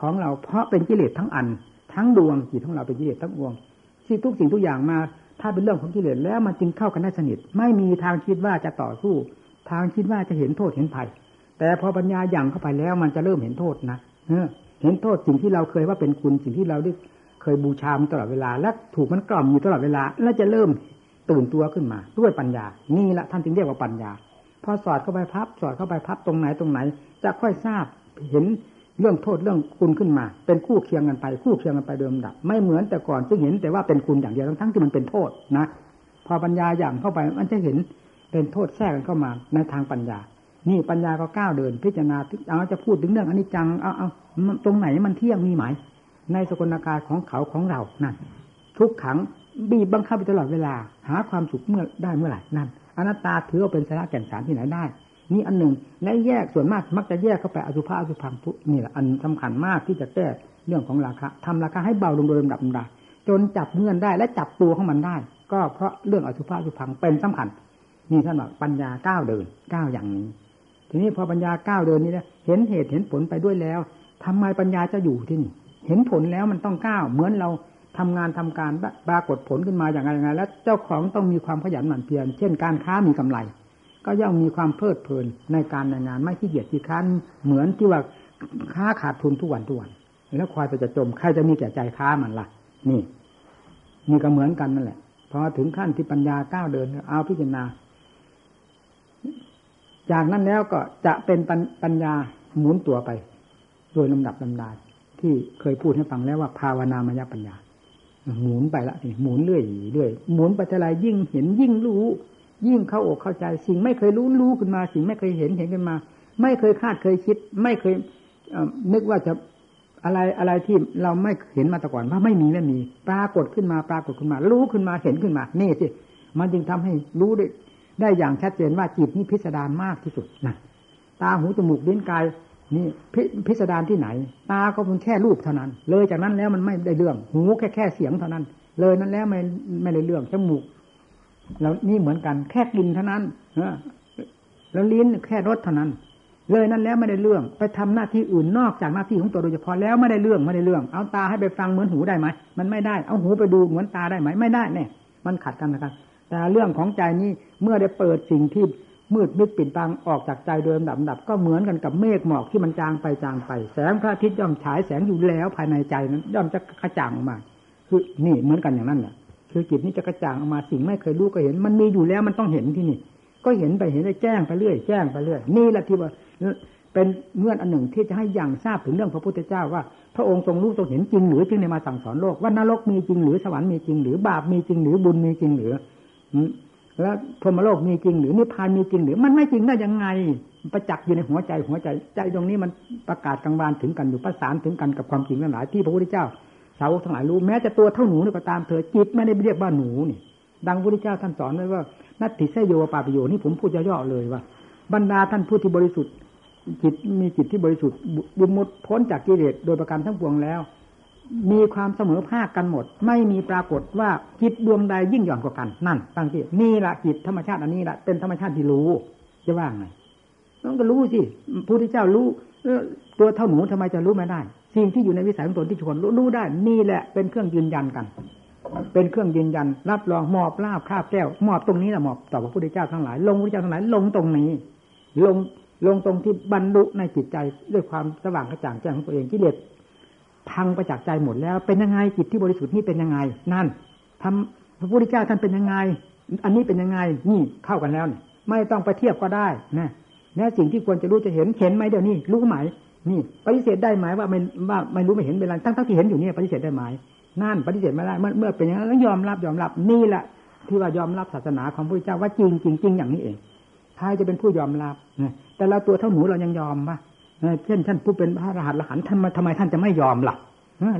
S1: ของเราเพราะเป็นกิเลสทั้งอัน ทั้งดวงจิตของเราเป็นกิเลสทั้งดวงที่ทุกสิ่งทุกอย่างมา ถ้าเป็นเรื่องของกิเลสแล้วมันจึงเข้ากันได้สนิท ไม่มีทางคิดว่าจะต่อสู้ ทางคิดว่าจะเห็นโทษเห็นภัย แต่พอปัญญาอย่างเข้าไปแล้วมันจะเริ่มเห็นโทษนะเห็นโทษสิ่งที่เราเคยว่าเป็นคุณสิ่งที่เราได้ เคยบูชามตลอดเวลา และถูกมันกล่อมอยู่ตลอดเวลา แล้วจะเริ่มตื่นตัวขึ้นมา ด้วยปัญญา นี่แหละท่านจึงเรียกว่าปัญญา พอสอดเข้าไปพับ สอดเข้าไปพับตรงไหนตรงไหน จะค่อยทราบเห็นเรื่องโทษเรื่องคุณขึ้นมา เป็นคู่เคียงกันไป คู่เคียงกันไปเดิมดับ ไม่เหมือนแต่ก่อนซึ่งเห็นแต่ว่าเป็นคุณอย่างเดียวทั้งที่มันเป็นโทษนะพอปัญญาอย่างเข้าไปมันจะเห็นเป็นโทษแทรกกันเข้ามาในทางปัญญา นี่ปัญญาก็ก้าวเดิน พิจารณาเอาจะพูดถึงเรื่องอนิจจังเอาเอาตรงไหนมันเที่ยงมีไหม ในสกลนาการของเขาของเรานั่นทุกขังบีบบังคับไปตลอดเวลา หาความสุขเมื่อได้เมื่อไหร่นั่นอนัตตาถือว่าเป็นสาระแก่นสารที่ไหนได้ นี่อันหนึ่งและแยกส่วนมากมักจะแยกเข้าไปอสุภะอสุพังทุนี่แหละอันสำคัญมากที่จะแก้เรื่องของราคาทำราคาให้เบาลงโดยลำดับลำดับจนจับเงื่อนได้และจับตัวของมันได้ ก็เพราะเรื่องอสุภะอสุพังเป็นสำคัญนี่ท่านบอกปัญญาก้าวเดินก้าวอย่างนี้ ทีนี้พอปัญญาก้าวเดินนี้แล้วเห็นเหตุเห็นผลไปด้วยแล้วทำไมปัญญาจะอยู่ที่นี่ เห็นผลแล้วมันต้องก้าวเหมือนเราทำงานทำการปรากฏผลขึ้นมาอย่างไรอย่างไรแล้วเจ้าของต้องมีความขยันหมั่นเพียรเช่นการค้ามีกำไร ก็ย่อมมีความเพลิดเพลินในการในงานไม่ขี้เกียจขี้ค้านเหมือนที่ว่าค้าขาดทุนทุกวันทุกวันแล้วควายไปจะจมใครจะมีแก่ใจค้ามันละ่ะ นี่นี่ก็เหมือนกันนั่นแหละพอถึงขั้นที่ปัญญาก้าวเดินเอาพิจารณา จากนั้นแล้วก็จะเป็นปัญญาหมุนตัวไป โดยลำดับลำดา ที่เคยพูดให้ฟังแล้วว่าภาวนามยปัญญา หมุนไปละนี่หมุนเรื่อยเรื่อยหมุนไปเท่าไรยิ่งเห็นยิ่งรู้ ยิ่งเข้าอกเข้าใจ สิ่งไม่เคยรู้รู้ขึ้นมา สิ่งไม่เคยเห็นเห็นขึ้นมา ไม่เคยคาดเคยคิด ไม่เคยนึกว่าจะอะไรอะไรที่เราไม่เห็นมาแต่ก่อนว่าไม่มีไม่มี ปรากฏขึ้นมาปรากฏขึ้นมา รู้ขึ้นมาเห็นขึ้นมา นี่สิมันจึงทำให้รู้ได้ได้อย่างชัดเจนว่าจิตนี้พิสดารมากที่สุดนะตาหูจมูกลิ้นกาย นี่พพิสดารที่ไหน ตาก็เพียงแค่รูปเท่านั้น เลยจากนั้นแล้วมันไม่ได้เรื่อง หูแค่แค่เสียงเท่านั้น เลยนั้นแล้วไม่ไม่ได้เรื่องจมูกแล้วนี่เหมือนกัน แค่กลิ่นเท่านั้นแล้วลิ้นแค่รสเท่านั้น เลยนั้นแล้วไม่ได้เรื่อง ไปทำหน้าที่อื่นนอกจากหน้าที่ของตัวโดยเฉพาะแล้วไม่ได้เรื่องไม่ได้เรื่อง เอาตาให้ไปฟังเหมือนหูได้ไหมมันไม่ได้เอาหูไปดูเหมือนตาได้ไหมไม่ได้เนี่ยมันขัดกันนะครับแต่เรื่องของใจนี้เมื่อได้เปิดสิ่งที่ มืดมิดปิดบังออกจากใจโดยลำดับดับ ก็เหมือนกันกับเมฆหมอกที่มันจางไปจางไป แสงพระอาทิตย์ย่อมฉายแสงอยู่แล้วภายในใจนั้นย่อมจะกระจ่างออกมา คือนี่เหมือนกันอย่างนั้นแหละคือจิตนี้จะกระจ่างออกมาสิ่งไม่เคยรู้ก็เห็น มันมีอยู่แล้วมันต้องเห็นที่นี่ ก็เห็นไปเห็นได้แจ้งไปเรื่อยแจ้งไปเรื่อยนี่แหละที่ว่าเป็นเงื่อนอันหนึ่งที่จะให้อย่างทราบถึงเรื่องพระพุทธเจ้าว่า พระองค์ทรงรู้ทรงเห็นจริงหรือจึงในมาสั่งสอนโลกว่านรกมีจริงหรือสวรรค์มีจริงหรือบาปมีจริงหรือบุญมีจริงหรือ แล้วพรหมโลกมีจริงหรือนิพพานมีจริงหรือมันไม่จริงได้ยังไง ประจักษ์อยู่ในหัวใจหัวใจ ใจตรงนี้มันประกาศกลางวานถึงกันอยู่ประสานถึงกันกับความจริงทั้งหลายที่พระพุทธเจ้า สาวกทั้งหลายรู้แม้จะตัวเท่าหนูก็ตามเถอจิตไม่ได้เรียกว่าหนูนี่ ดังพระพุทธเจ้าท่านสอนไว้ว่านัตติเสโยปาปโยนี่ผมพูดย่อๆเลยว่า บรรดาท่านผู้ที่บริสุทธิ์จิตมีจิตที่บริสุทธิ์บุญมุดพ้นจากกิเลสโดยประการทั้งปวงแล้ว มีความเสมอภาคกันหมด ไม่มีปรากฏว่าจิตดวงใดยิ่งหย่อนกว่ากันนั่นตั้งที่นี่ละจิตธรรมชาติอันนี้ละเป็นธรรมชาติที่รู้จะว่าไงต้องก็รู้สิพระพุทธเจ้ารู้ตัวเท่าหนูทำไมจะรู้ไม่ได้ สิ่งที่อยู่ในวิสัยของตนที่ชวนรู้รู้ได้ นี่แหละเป็นเครื่องยืนยันกัน เป็นเครื่องยืนยัน รับรองมอบลาบคาบแก้วมอบตรงนี้แหละมอบต่อพระพุทธเจ้าทั้งหลาย ลงพระพุทธเจ้าทั้งหลายลงตรงนี้ ลงลงตรงที่บรรลุในจิตใจด้วยความสว่างกระจ่างแจ้งของตัวเองกิเลส พังไปจากใจหมดแล้วเป็นยังไงจิตที่บริสุทธิ์นี่เป็นยังไง นั่นทำพระพุทธเจ้าท่านเป็นยังไง อันนี้เป็นยังไงนี่เข้ากันแล้วนี่ไม่ต้องไปเทียบก็ได้นะนี่สิ่งที่ควรจะรู้จะเห็นเห็นไหมเดี๋ยวนี้รู้ไหมนี่ปฏิเสธได้ไหมว่าไม่ว่าไม่รู้ไม่เห็นเป็นไรทั้งทั้งที่เห็นอยู่เนี่ยปฏิเสธได้ไหมนั่นปฏิเสธไม่ได้เมื่อเมื่อเป็นอย่างนั้นยอมรับยอมรับนี่แหละที่ว่ายอมรับศาสนาของพระพุทธเจ้าว่าจริงจริงจริงอย่างนี้เองใครจะเป็นผู้ยอมรับแต่เราตัวเท่าหนูเรายังยอมปะ เช่นท่านผู้เป็นพระอรหันต์ละหันท่านมาทำไมท่านจะไม่ยอมล่ะ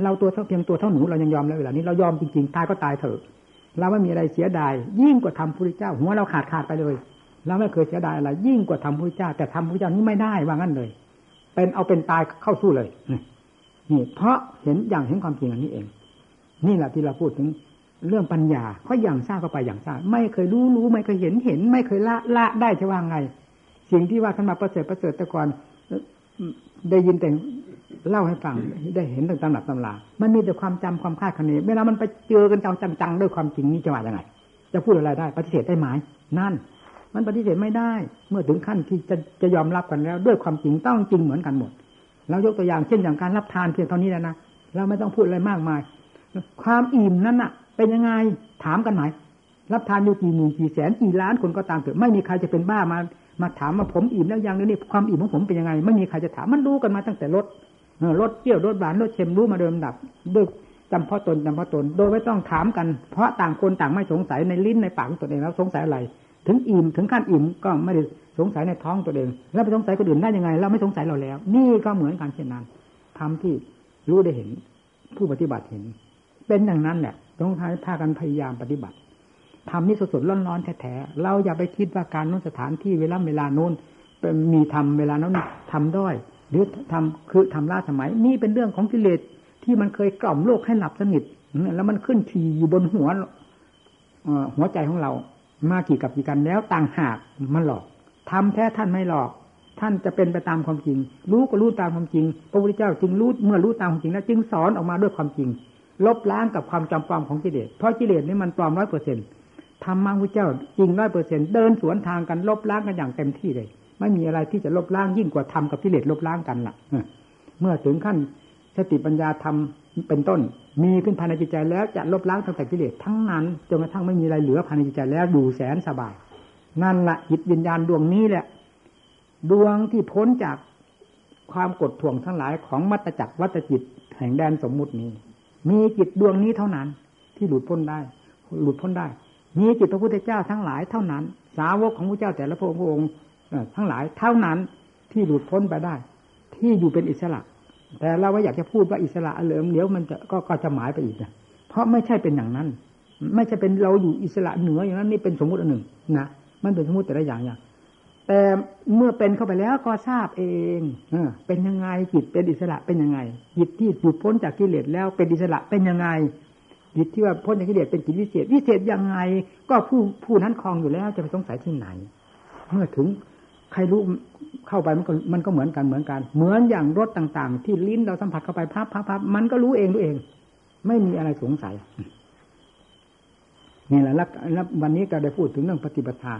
S1: เราตัวเท่าเพียงตัวเท่าหนูเรายังยอมแล้วเวลานี้เรายอมจริงๆตายก็ตายเถอะเราไม่มีอะไรเสียดาย ยิ่งกว่าทำพระเจ้า หัวเราขาดขาดไปเลยเราไม่เคยเสียดายอะไร ยิ่งกว่าทำพระเจ้า แต่ทำพระเจ้านี้ไม่ได้ว่างั้นเลย เป็นเอาเป็นตายเข้าสู้เลยนี่เพราะเห็นอย่างเห็นความจริงอันนี้เอง นี่แหละที่เราพูดถึงเรื่องปัญญาเขาอย่างทราบก็ไปอย่างทราบไม่เคยรู้รู้ไม่เคยเห็นเห็น ไม่เคยละละได้จะว่างไง สิ่งที่ว่าท่านมาประเสริฐประเสริฐแต่ก่อน ได้ยินแต่เล่าให้ฟังได้เห็นต่างๆหลักตำรามันมีแต่ความจำความคาดคะเนเวลามันไปเจอกันจังๆด้วยความจริงนี่จะว่ายังไง จะพูดอะไรได้ ปฏิเสธได้ไหมนั่น มันปฏิเสธไม่ได้ เมื่อถึงขั้นที่จะจะยอมรับกันแล้ว ด้วยความจริงต้องจริงเหมือนกันหมดเรายกตัวอย่างเช่นอย่างการรับทานเพียงเท่านี้แล้วนะเราไม่ต้องพูดอะไรมากมาย ความอิ่มนั้นน่ะ เป็นยังไงถามกันไหมรับทานอยู่กี่หมื่นกี่แสนกี่ล้านคนก็ตามเถอะไม่มีใครจะเป็นบ้ามา มาถามมาผมอิ่มแล้วยังนี่ความอิ่มของผมเป็นยังไง ไม่มีใครจะถามมันรู้กันมาตั้งแต่รถรสเปรี้ยวรสหวานรสเค็มรู้มาโดยลำดับด้วยจำเพาะตนจำเพาะตน โดยไม่ต้องถามกัน เพราะต่างคนต่างไม่สงสัยในลิ้นในปากของตนเองแล้วสงสัยอะไร ถึงอิ่มถึงขั้นอิ่มก็ไม่ได้สงสัยในท้องตัวเอง แล้วไปสงสัยคนอื่นได้ยังไง เราไม่สงสัยเราแล้ว นี่ก็เหมือนกันเช่นนั้นทำที่รู้ได้เห็น ผู้ปฏิบัติเห็น เป็นอย่างนั้นแหละต้องใช้พากันพยายามปฏิบัติ ทำนี่สดๆร้อนๆแท้ๆเราอย่าไปคิดว่าการนู้นสถานที่เวลาเวลาโน้นมีทำเวลานั้นทำด้อยหรือทำคือทำล่าสมัย นี่เป็นเรื่องของกิเลสที่มันเคยกล่อมโลกให้หลับสนิทแล้วมันขึ้นทีอยู่บนหัวหัวใจของเรา มากี่กับกี่กันแล้วต่างหากมันหลอกทำแท้ท่านไม่หลอก ท่านจะเป็นไปตามความจริง รู้ก็รู้ตามความจริง พระพุทธเจ้าจึงรู้เมื่อรู้ตามความจริงแล้วจึงสอนออกมาด้วยความจริง ลบล้างกับความจำปลอมของกิเลสเพราะกิเลสนี่มันปลอมร้อยเปอร์เซ็นต์ ธรรมะพระเจ้าจริงร้อยเปอร์เซ็นต์เดินสวนทางกันลบล้างกันอย่างเต็มที่เลย ไม่มีอะไรที่จะลบล้างยิ่งกว่าธรรมกับกิเลสลบล้างกันล่ะเมื่อถึงขั้นสติปัญญาธรรมเป็นต้น มีขึ้นภายในจิตใจแล้วจะลบล้างตั้งแต่กิเลสทั้งนั้นจนกระทั่งไม่มีอะไรเหลือภายในจิตใจแล้วดูแสนสบาย นั่นละจิตวิญญาณดวงนี้แหละ ดวงที่พ้นจากความกดท่วงทั้งหลายของมัตจักรวัตจิตแห่งแดนสมมุตินี้ มีจิตดวงนี้เท่านั้น ที่หลุดพ้นได้ หลุดพ้นได้ มีจิตพระพุทธเจ้าทั้งหลายเท่านั้น สาวกของพระเจ้าแต่ละพระองค์ทั้งหลายเท่านั้นที่หลุดพ้นไปได้ ที่อยู่เป็นอิสระ แต่เราว่าอยากจะพูดว่าอิสระเหลิมเดี๋ยวมันจะก็ก็จะหมายไปอีกนะเพราะไม่ใช่เป็นอย่างนั้น ไม่ใช่เป็นเราอยู่อิสระเหนืออย่างนั้นนี่เป็นสมมติอันหนึ่งนะมันเป็นสมมติแต่ละอย่างอย่าง แต่เมื่อเป็นเข้าไปแล้วก็ทราบเองเอเป็นยังไงจิตเป็นอิสระเป็นยังไงจิตที่หลุดพ้นจากกิเลสแล้วเป็นอิสระเป็นยังไง จิตที่ว่าพ้นจากกิเลสเป็นจิตวิเศษวิเศษยังไง ก็ผู้ผู้นั้นคลองอยู่แล้วจะไปสงสัยที่ไหน เมื่อถึงใครรู้เข้าไปมันก็มันก็เหมือนกันเหมือนกัน เหมือนอย่างรสต่าง ๆ ที่ลิ้นเราสัมผัสเข้าไปพับพับพับมันก็รู้เองรู้เอง ไม่มีอะไรสงสัยนี่แหละแล้ววันนี้ก็ได้พูดถึงเรื่องปฏิปทา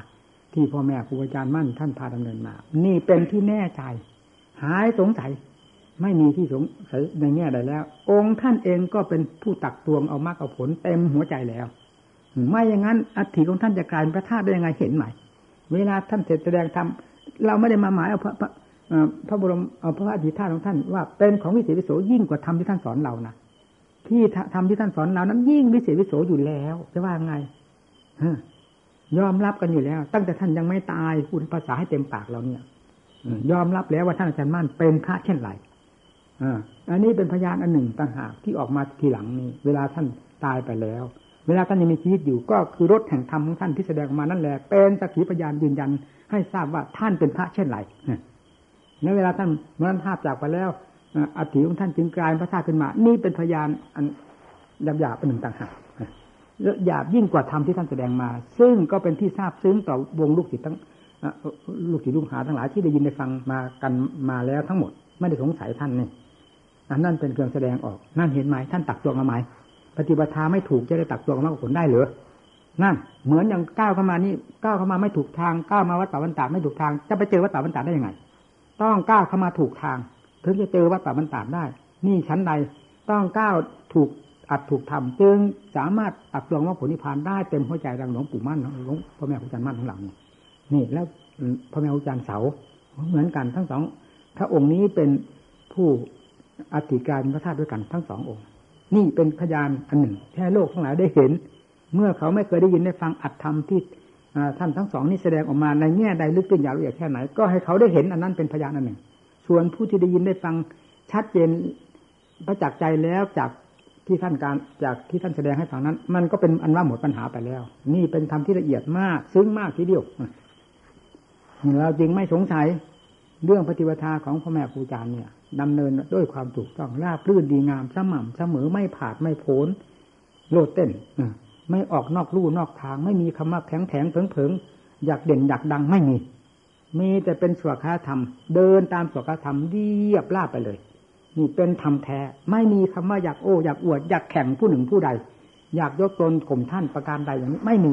S1: ที่พ่อแม่ครูอาจารย์มั่นท่านพาดำเนินมา นี่เป็นที่แน่ใจ หายสงสัย ไม่มีที่สงสัยในแง่ใดแล้ว องค์ท่านเองก็เป็นผู้ตักตวงเอามากเอาผลเต็มหัวใจแล้ว ไม่อย่างนั้นอัฐิของท่านจะกลายเป็นพระธาตุได้ยังไงเห็นไหมเวลาท่านเสร็จแสดงธรรมเราไม่ได้มาหมายเอาพระพระบรมเอาพระอธิธาของท่านว่าเป็นของวิเศษวิโสยิ่งกว่าธรรมที่ท่านสอนเรานะที่ธรรมที่ท่านสอนเรานั้น ยิ่งวิเศษวิโสอยู่แล้วจะว่าไงยอมรับกันอยู่แล้ว ตั้งแต่ท่านยังไม่ตายพูดภาษาให้เต็มปากเราเนี่ยยอมรับแล้วว่าท่านอาจารย์มั่นเป็นพระเช่นไร อันนี้เป็นพยานอันหนึ่งต่างหากที่ออกมาทีหลังนี้ เวลาท่านตายไปแล้ว เวลาท่านยังมีชีวิตอยู่ ก็คือรถแห่งธรรมของท่านที่แสดงออกมานั่นแหละเป็นสักขีพยานยืนยัน ให้ทราบว่าท่านเป็นพระเช่นไรในเวลาท่านมรณภาพจากไปแล้วอัฐิของท่านจึงกลายพระธาตุขึ้นมา นี่เป็นพยานอันหยาบๆเป็นหนึ่งต่างหากหยาบยิ่งกว่าธรรมที่ท่านแสดงมา ซึ่งก็เป็นที่ทราบซึ้งต่อวงลูกศิษย์ทั้งลูกศิษย์ลูกหาทั้งหลายที่ได้ยินได้ฟังมากันมาแล้วทั้งหมด ไม่ได้สงสัยท่านนี่ อันนั่นเป็นเครื่องแสดงออก นั่นเห็นไหมท่านตักตวงมาไหมปฏิบัติธรรมไม่ถูกจะได้ตักตวงมากผลได้หรือนั่นเหมือนอย่างก้าวเข้ามานี่ก้าวเข้ามาไม่ถูกทางก้าวมาวัดป่าบรรดาไม่ถูกทาง จะไปเจอวัดป่าบรรดาได้ยังไง ต้องก้าวเข้ามาถูกทาง ถึงจะเจอวัดป่าบรรดาได้ นี่ชั้นใดต้องก้าวถูกอัดถูกทำจึงสามารถตักตวงว่าผลนิพพานได้เต็มหัวใจดังหลวงปู่มั่นหลวงพ่อแม่ครูอาจารย์มั่นทั้งหลังนี่นี่แล้วพ่อแม่ครูอาจารย์เสาเหมือนกันทั้งสองพระองค์นี้เป็นผู้ อธิการพระธาตุด้วยกันทั้งสององค์ นี่เป็นพยานอันหนึ่งแค่โลกทั้งหลายได้เห็น เมื่อเขาไม่เคยได้ยินได้ฟังอัตธรรมที่ท่านทั้งสองนี้แสดงออกมาในแง่ใดลึกซึ้งยาวละเอียดแค่ไหน ก็ให้เขาได้เห็นอันนั้นเป็นพยานอันหนึ่ง ส่วนผู้ที่ได้ยินได้ฟังชัดเจนประจักษ์ใจแล้วจากที่ท่านการจากที่ท่านแสดงให้ฟังนั้น มันก็เป็นอันว่าหมดปัญหาไปแล้ว นี่เป็นธรรมที่ละเอียดมาก ซึ้งมากทีเดียวเราจริงไม่สงสัย เรื่องปฏิบัติของพ่อแม่ครูอาจารย์เนี่ยดำเนินด้วยความถูกต้องราบรื่นดีงามสม่ำเสมอไม่ผาดไม่โผนโลดเต้นไม่ออกนอกลู่นอกทาง ไม่มีคำว่าแข็งแข็งเผิงเผิงอยากเด่นอยากดังไม่มี มีแต่เป็นสวขาธรรม เดินตามสวขาธรรมเรียบลาบไปเลย นี่เป็นธรรมแท้ ไม่มีคำว่าอยากโอ้อยากอวดอยากแข่งผู้หนึ่งผู้ใด อยากยกตนข่มท่านประการใดอย่างนี้ไม่มี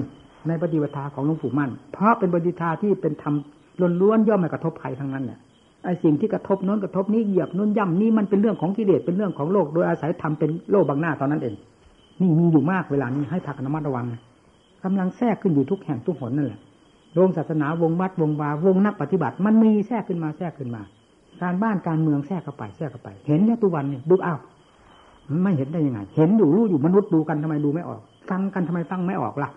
S1: ในปฏิบัติของหลวงปู่มั่น เพราะเป็นปฏิทาที่เป็นธรรม ล้วนๆย่อมไม่กระทบใครทั้งนั้นเนี่ยไอ้สิ่งที่กระทบน้นกระทบนี้เหยียบน้นย่ำนี่มันเป็นเรื่องของกิเลสเป็นเรื่องของโลกโดยอาศัยทำเป็นโลกบางหน้าตอนนั้นเอง นี่มีอยู่มากเวลานี้ให้พักนมัดระวังกำลังแทรกขึ้นอยู่ทุกแห่งทุกหนนั่นแหละโรงศาสนาวงวัดวงวาวงนักปฏิบัติ มันมีแทรกขึ้นมาแทรกขึ้นมา การบ้านการเมืองแทรกเข้าไปแทรกเข้าไป เห็นเนี่ยตุวันเนี่ยดูอ้าวไม่เห็นได้ยังไง เห็นอยู่รู้อยู่มนุษย์ดูกันทำไมดูไม่ออกฟังกันทำไมฟังไม่ออกล่ะ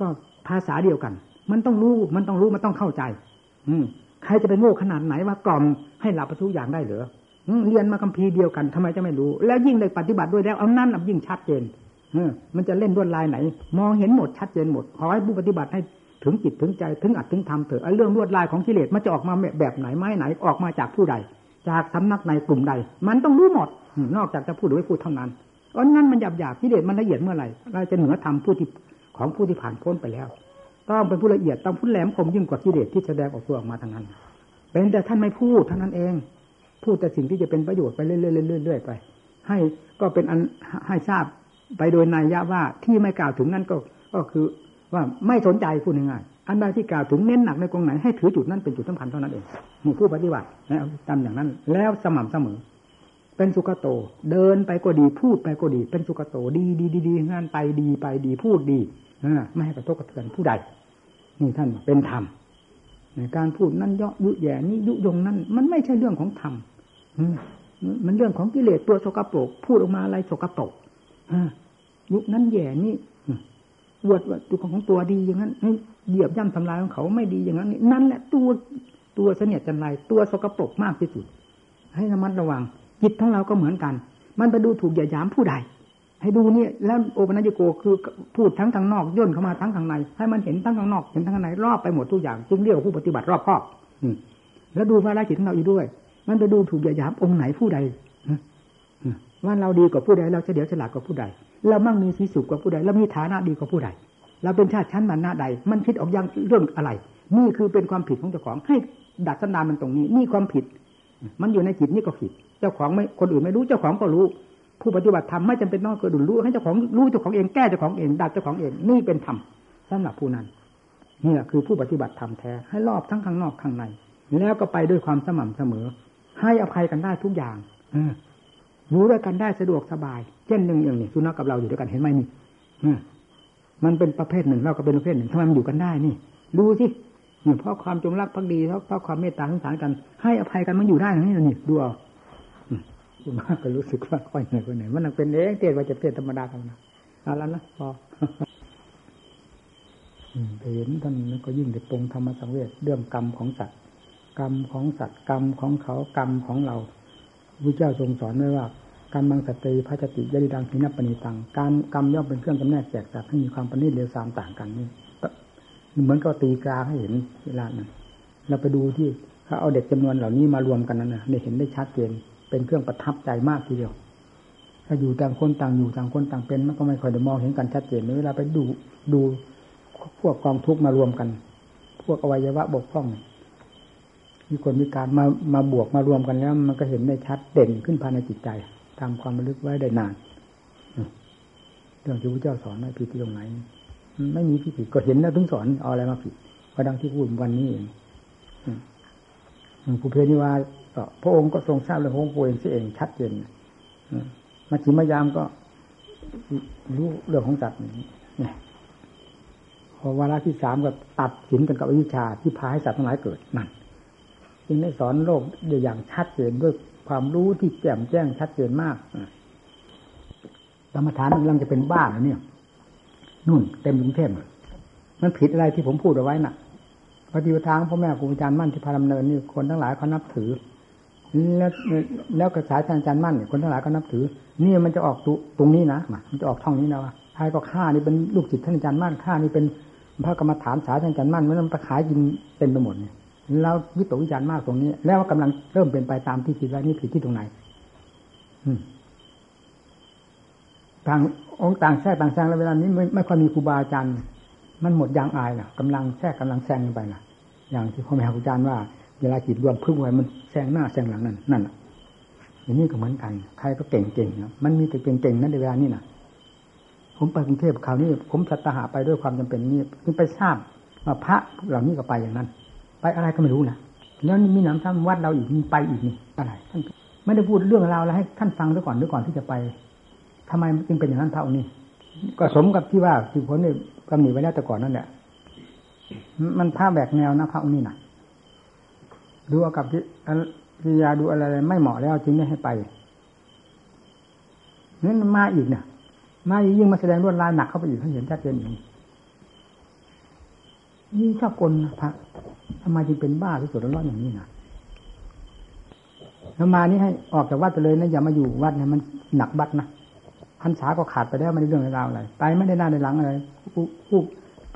S1: ก็ภาษาเดียวกัน มันต้องรู้มันต้องรู้มันต้องเข้าใจอืม ใครจะไปโง่ขนาดไหนว่ากล่อมให้หลับประทุกอย่างได้เหรือเรียนมาคัมภีร์เดียวกันทำไมจะไม่รู้ แล้วยิ่งได้ปฏิบัติด้วยแล้วเอานั่นยิ่งชัดเจนมันจะเล่นด้วยลายไหน มองเห็นหมดชัดเจนหมดขอให้ผู้ปฏิบัติให้ถึงจิตถึงใจถึงอัดถึงทำเถอะเรื่องลวดลายของกิเลสมันจะออกมาแบบไหนไม้ไหนออกมาจากผู้ใด จากสำนักในกลุ่มใด มันต้องรู้หมด นอกจากจะพูดหรือไม่พูดเท่านั้นเพราะนั้นมันหยาบหยาบกิเลสมันละเอียดเมื่อไหร่เราจะเหนือธรรมผู้ที่ของผู้ที่ผ่านพ้นไปแล้ว ต้องเป็นผู้ละเอียดต้องพูดแหลมคมยิ่งกว่ากิเลสที่แสดงออกตัวออกมาทางนั้น เป็นแต่ท่านไม่พูดเท่านั้นเอง พูดแต่สิ่งที่จะเป็นประโยชน์ไปเรื่อยๆๆไป ให้ก็เป็นอันให้ทราบไปโดยนัยยะว่าที่ไม่กล่าวถึงนั้นก็ก็คือว่าไม่สนใจพูดง่ายๆอันใดที่กล่าวถึงเน้นหนักในกองไหนให้ถือจุดนั้นเป็นจุดสำคัญเท่านั้นเองมีผู้ปฏิบัติแล้วทำอย่างนั้น แล้วสม่ำเสมอ เป็นสุขโต เดินไปก็ดีพูดไปก็ดี เป็นสุขโตดีดีดีดีงานไปดีไปดีพูดดีไม่ให้กระทบกระเทือนผู้ใดนี่ท่านเป็นธรรมในการพูดนั่นเยาะยุแย่นี่ยุยงนั่นมันไม่ใช่เรื่องของธรรมมันเรื่องของกิเลสตัวสกปรกพูดออกมาอะไรสกปรกยุคนั้นแย่นี่วดว่าตัวของตัวดีอย่างนั้นเหยียบย่ำทำลายของเขาไม่ดีอย่างนั้นนั่นแหละตัวตัวเสนียดจันไรตัวสกปรกมากที่สุด ให้ระมัดระวัง จิตของเราก็เหมือนกัน มันไปดูถูกอย่ายามผู้ใด ให้ดูเนี่ยแล้วโอปัญญโกคือพูดทั้งทางนอกย่นเข้ามาทั้งทางใน ให้มันเห็นทั้งทางนอกเห็นทั้งทางในรอบไปหมดทุกอย่างจึงเรียกว่าผู้ปฏิบัติรอบครอบแล้วดูภารกิจของเราอีกด้วย มันไปดูถูกอย่ายามองค์ไหนผู้ใดว่าเราดีกว่าผู้ใดเราจะเดี๋ยวฉลาดกว่าผู้ใด เรามั่งมีสีสุขกว่าผู้ใดเรามีฐานะดีกว่าผู้ใด เราเป็นชาติชั้นมันหน้าใด มันคิดออกยังเรื่องอะไร นี่คือเป็นความผิดของเจ้าของให้ดัดสันดานมันตรงนี้ นี่ความผิด มันอยู่ในจิตนี่ก็ผิด เจ้าของไม่คนอื่นไม่รู้เจ้าของก็รู้ ผู้ปฏิบัติธรรมไม่จำเป็นต้องคนอื่นรู้ให้เจ้าของรู้เจ้าของเองแก้เจ้าของเองดัดเจ้าของเองนี่เป็นธรรมสำหรับผู้นั้นนี่แหละคือผู้ปฏิบัติธรรมแท้ให้รอบทั้งข้างนอกข้างใน แล้วก็ไปด้วยความสม่ำเสมอ ให้อภัยกันได้ทุกอย่างออยู่ด้วยกันได้สะดวกสบาย เช่นหนึ่งอย่างนี้สุนัขกับเราอยู่ด้วยกันเห็นไหมนี่มันเป็นประเภทหนึ่งเราก็เป็นประเภทหนึ่งทำไมมันอยู่กันได้นี่ดูสิเนี่ยเพราะความจงรักภักดีเพราะเพราะความเมตตาสงสารกัน ให้อภัยกันมันอยู่ได้นี่นี่ดูเอา คุณมากก็รู้สึกว่าค่อยเหนื่อยค่อยเหนื่อยมันเป็นเองเทศว่าจะเทศธรรมดาธรรมดาเอาแล้วนะพอเห็นท่านก็ยิ่งเด็ดตรงธรรมสังเวชเรื่องกรรมของสัตว์กรรมของสัตว์กรรมของเขากรรมของเราพระเจ้าทรงสอนไว้ว่ากรรมบางสตรีพระจติยริดังสินปณิตังการกรรมย่อมเป็นเครื่องกำแนกแจกสัตว์ให้มีความปณิเร็วสามต่างกันนี่เหมือนก็ตีกลาให้เห็นเวลานั้นเราไปดูที่เขาเอาเด็กจำนวนเหล่านี้มารวมกันนั้นนะได้เห็นได้ชัดเจน เป็นเครื่องประทับใจมากทีเดียว ถ้าอยู่ต่างคนต่างอยู่ต่างคนต่างเป็นมันก็ไม่ค่อยได้มองเห็นกันชัดเจนเวลาไปดูดูพวกกองทุกมารวมกัน พวกอวัยวะบกพร่องมีคนมีการมามาบวกมารวมกันแล้ว มันก็เห็นได้ชัดเด่นขึ้นภายในจิตใจทำความระลึกไว้ได้นานเรื่องที่พระเจ้าสอนไม่ผิดที่ตรงไหน ไม่มีผิดผิดก็เห็นแล้วถึงสอนเอาอะไรมาผิดก็ดังที่พูดวันนี้เองผู้เพนิวา พระองค์ก็ทรงทราบเรื่องของพระเองเสียเองชัดเจนมาชิมายามก็รู้เรื่องของสัตว์นี่พอวาระที่สามก็ตัดสินกันกับวิชาที่พาให้สัตว์ทั้งหลายเกิดนั่นจึงได้สอนโลกอย่างชัดเจนด้วยความรู้ที่แจ่มแจ้งชัดเจนมากกรรมฐานกำลังจะเป็นบ้านเนี่ยนู่นเต็มกรุงเทพมันผิดอะไรที่ผมพูดเอาไว้น่ะปฏิปทางพ่อแม่ครูอาจารย์มั่นที่พาดำเนินนี่คนทั้งหลายเขานับถือ แล้วแล้วกระสายอาจารย์มั่นคนทั้งหลายก็นับถือ นี่มันจะออกตรงนี้นะมันจะออกท่องนี้นะว่าใครก็ฆ่านี่เป็นลูกศิษย์ท่านอาจารย์มั่นฆ่านี่เป็นพระกรรมฐานสายอาจารย์มั่นมันไปขายกินเต็มไปหมดเนี่ยเราวิตกวิจารณ์มากตรงนี้ แล้วกำลังเริ่มเป็นไปตามที่คิดไว้นี่ผิดที่ตรงไหนต่างองค์ต่างแทรกต่างแซงแล้วเวลานี้ไม่ไม่ค่อยมีครูบาอาจารย์ มันหมดยางอายนะกำลังแทรกกำลังแซงไปนะอย่างที่พ่อแม่ครูอาจารย์ว่า เวลาจิตรวมพึ่งไว้มันแซงหน้าแซงหลังนั่นนั่นอย่างนี้ก็เหมือนกัน ใครก็เก่งๆนะมันมีแต่เก่งๆนั่นในเวลานี้นะผมไปกรุงเทพคราวนี้ ผมสัตหาไปด้วยความจำเป็นนี่ไปทราบว่าพระเหล่านี้ก็ไปอย่างนั้น ไปอะไรก็ไม่รู้นะแล้วนี่มีหนำซ้ำวัดเราอีกมีไปอีกนี่อะไรท่านไม่ได้พูดเรื่องราวอะไรให้ท่านฟังด้วยก่อนด้วยก่อนที่จะไปทำไมจึงเป็นอย่างนั้นพระองค์นี้ก็สมกับที่ว่าที่ผลเนี่ยกำหนดไว้แล้วแต่ก่อนนั่นแหละมันภาพแบกแนวนะพระองค์นี้นะ ดูอากับที่พิยาดูอะไรไม่เหมาะแล้วจึงไม่ให้ไปนี่นมาอีกเนี่ยมายิ่งมาแสดงรวดลายหนักเข้าไปอีกเขาเห็นชัดเจนอย่างนี้นี่ชอบกลนะพระทำไมจึงเป็นบ้าที่สุดร้อนอย่างนี้นะแล้วมานี่ให้ออกจากวัดไปเลยนะอย่ามาอยู่วัดเนี่ยมันหนักบัดนะพรรษาก็ขาดไปแล้วไม่ได้เรื่องราวอะไรไปไม่ได้หน้าในหลังอะไรผู้ผู้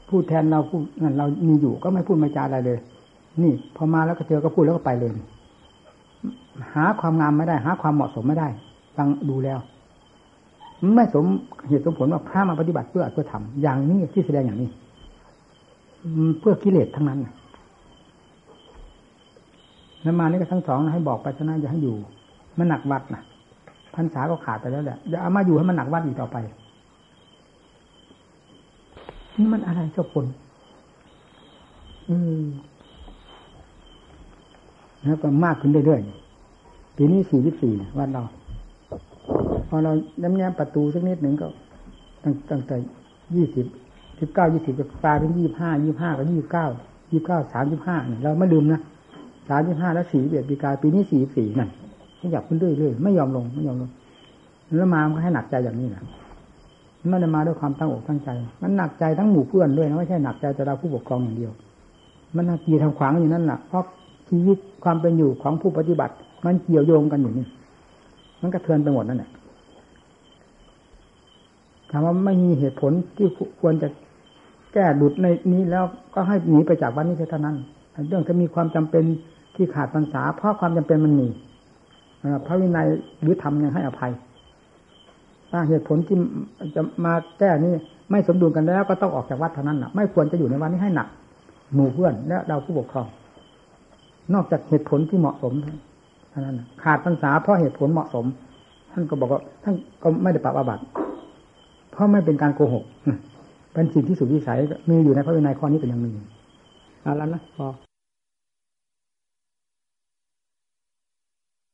S1: พูดแทนเราพูดนั่นเรามีอยู่ก็ไม่พูดไม่จาอะไรเลย นี่ พอมาแล้วก็เจอก็พูดแล้วก็ไปเลย หาความงามไม่ได้ หาความเหมาะสมไม่ได้ ฟังดูแล้วไม่สมเหตุสมผลว่าพระมาปฏิบัติเพื่อเพื่อทำอย่างนี้ที่แสดงอย่างนี้เพื่อกิเลสทั้งนั้นแล้วมานี่ก็ทั้งสองให้บอกไปชนะอย่าให้อยู่มันหนักวัดนะพรรษาก็ขาดไปแล้วแหละอย่าเอามาอยู่ให้มันหนักวัดอีกต่อไปนี่มันอะไรเจ้าคนอืม แล้วก็มากขึ้นเรื่อยๆปีนี้สี่สิบสี่วัดเรา พอเราแย้มๆประตูสักนิดหนึ่งก็ตั้งตั้งแต่ยี่สิบสิบเก้ายี่สิบก็กลายเป็นยี่ห้ายี่ห้าก็ยี่เก้ายี่เก้าสามสิบห้าเนี่ยเราไม่ลืมนะสามสิบห้าแล้วสี่เบียดปีกาปีนี้สี่สี่นั่นขยับขึ้นเรื่อยๆไม่ยอมลงไม่ยอมลงแล้วมามันก็ให้หนักใจอย่างนี้นะไม่ได้มาด้วยความตั้งอกตั้งใจ มันหนักใจทั้งหมู่เพื่อนด้วยนะไม่ใช่หนักใจแต่เราผู้ปกครองอย่างเดียว มันหนักกีทางขวางอยู่นั่นแหละเพราะ ชีวิตความเป็นอยู่ของผู้ปฏิบัติ มันเกี่ยวโยงกันอยู่นี่ มันกระเทือนไปหมดนั่นแหละถามว่าไม่มีเหตุผลที่ควรจะแก้ดุดในนี้แล้วก็ให้หนีไปจากวันนี้เท่านั้น เรื่องจะมีความจำเป็นที่ขาดพรรษาเพราะความจำเป็นมันมีพระวินัยหรือธรรมยังให้อภัยถ้าเหตุผลที่จะมาแก้นี้ไม่สมดุลกันแล้ว ก็ต้องออกจากวัดเท่านั้นนะไม่ควรจะอยู่ในวันนี้ให้หนัก หมู่เพื่อนและเราผู้ปกครอง นอกจากเหตุผลที่เหมาะสมเท่านั้นขาดพรรษาเพราะเหตุผลเหมาะสม ท่านก็บอกว่าท่านก็ไม่ได้ปรับอาบัติเพราะไม่เป็นการโกหกเป็นสิ่งที่สุดวิสัยมีอยู่ในพระวินัยข้อนี้เป็นอย่างหนึ่งเอาแล้วนะพอ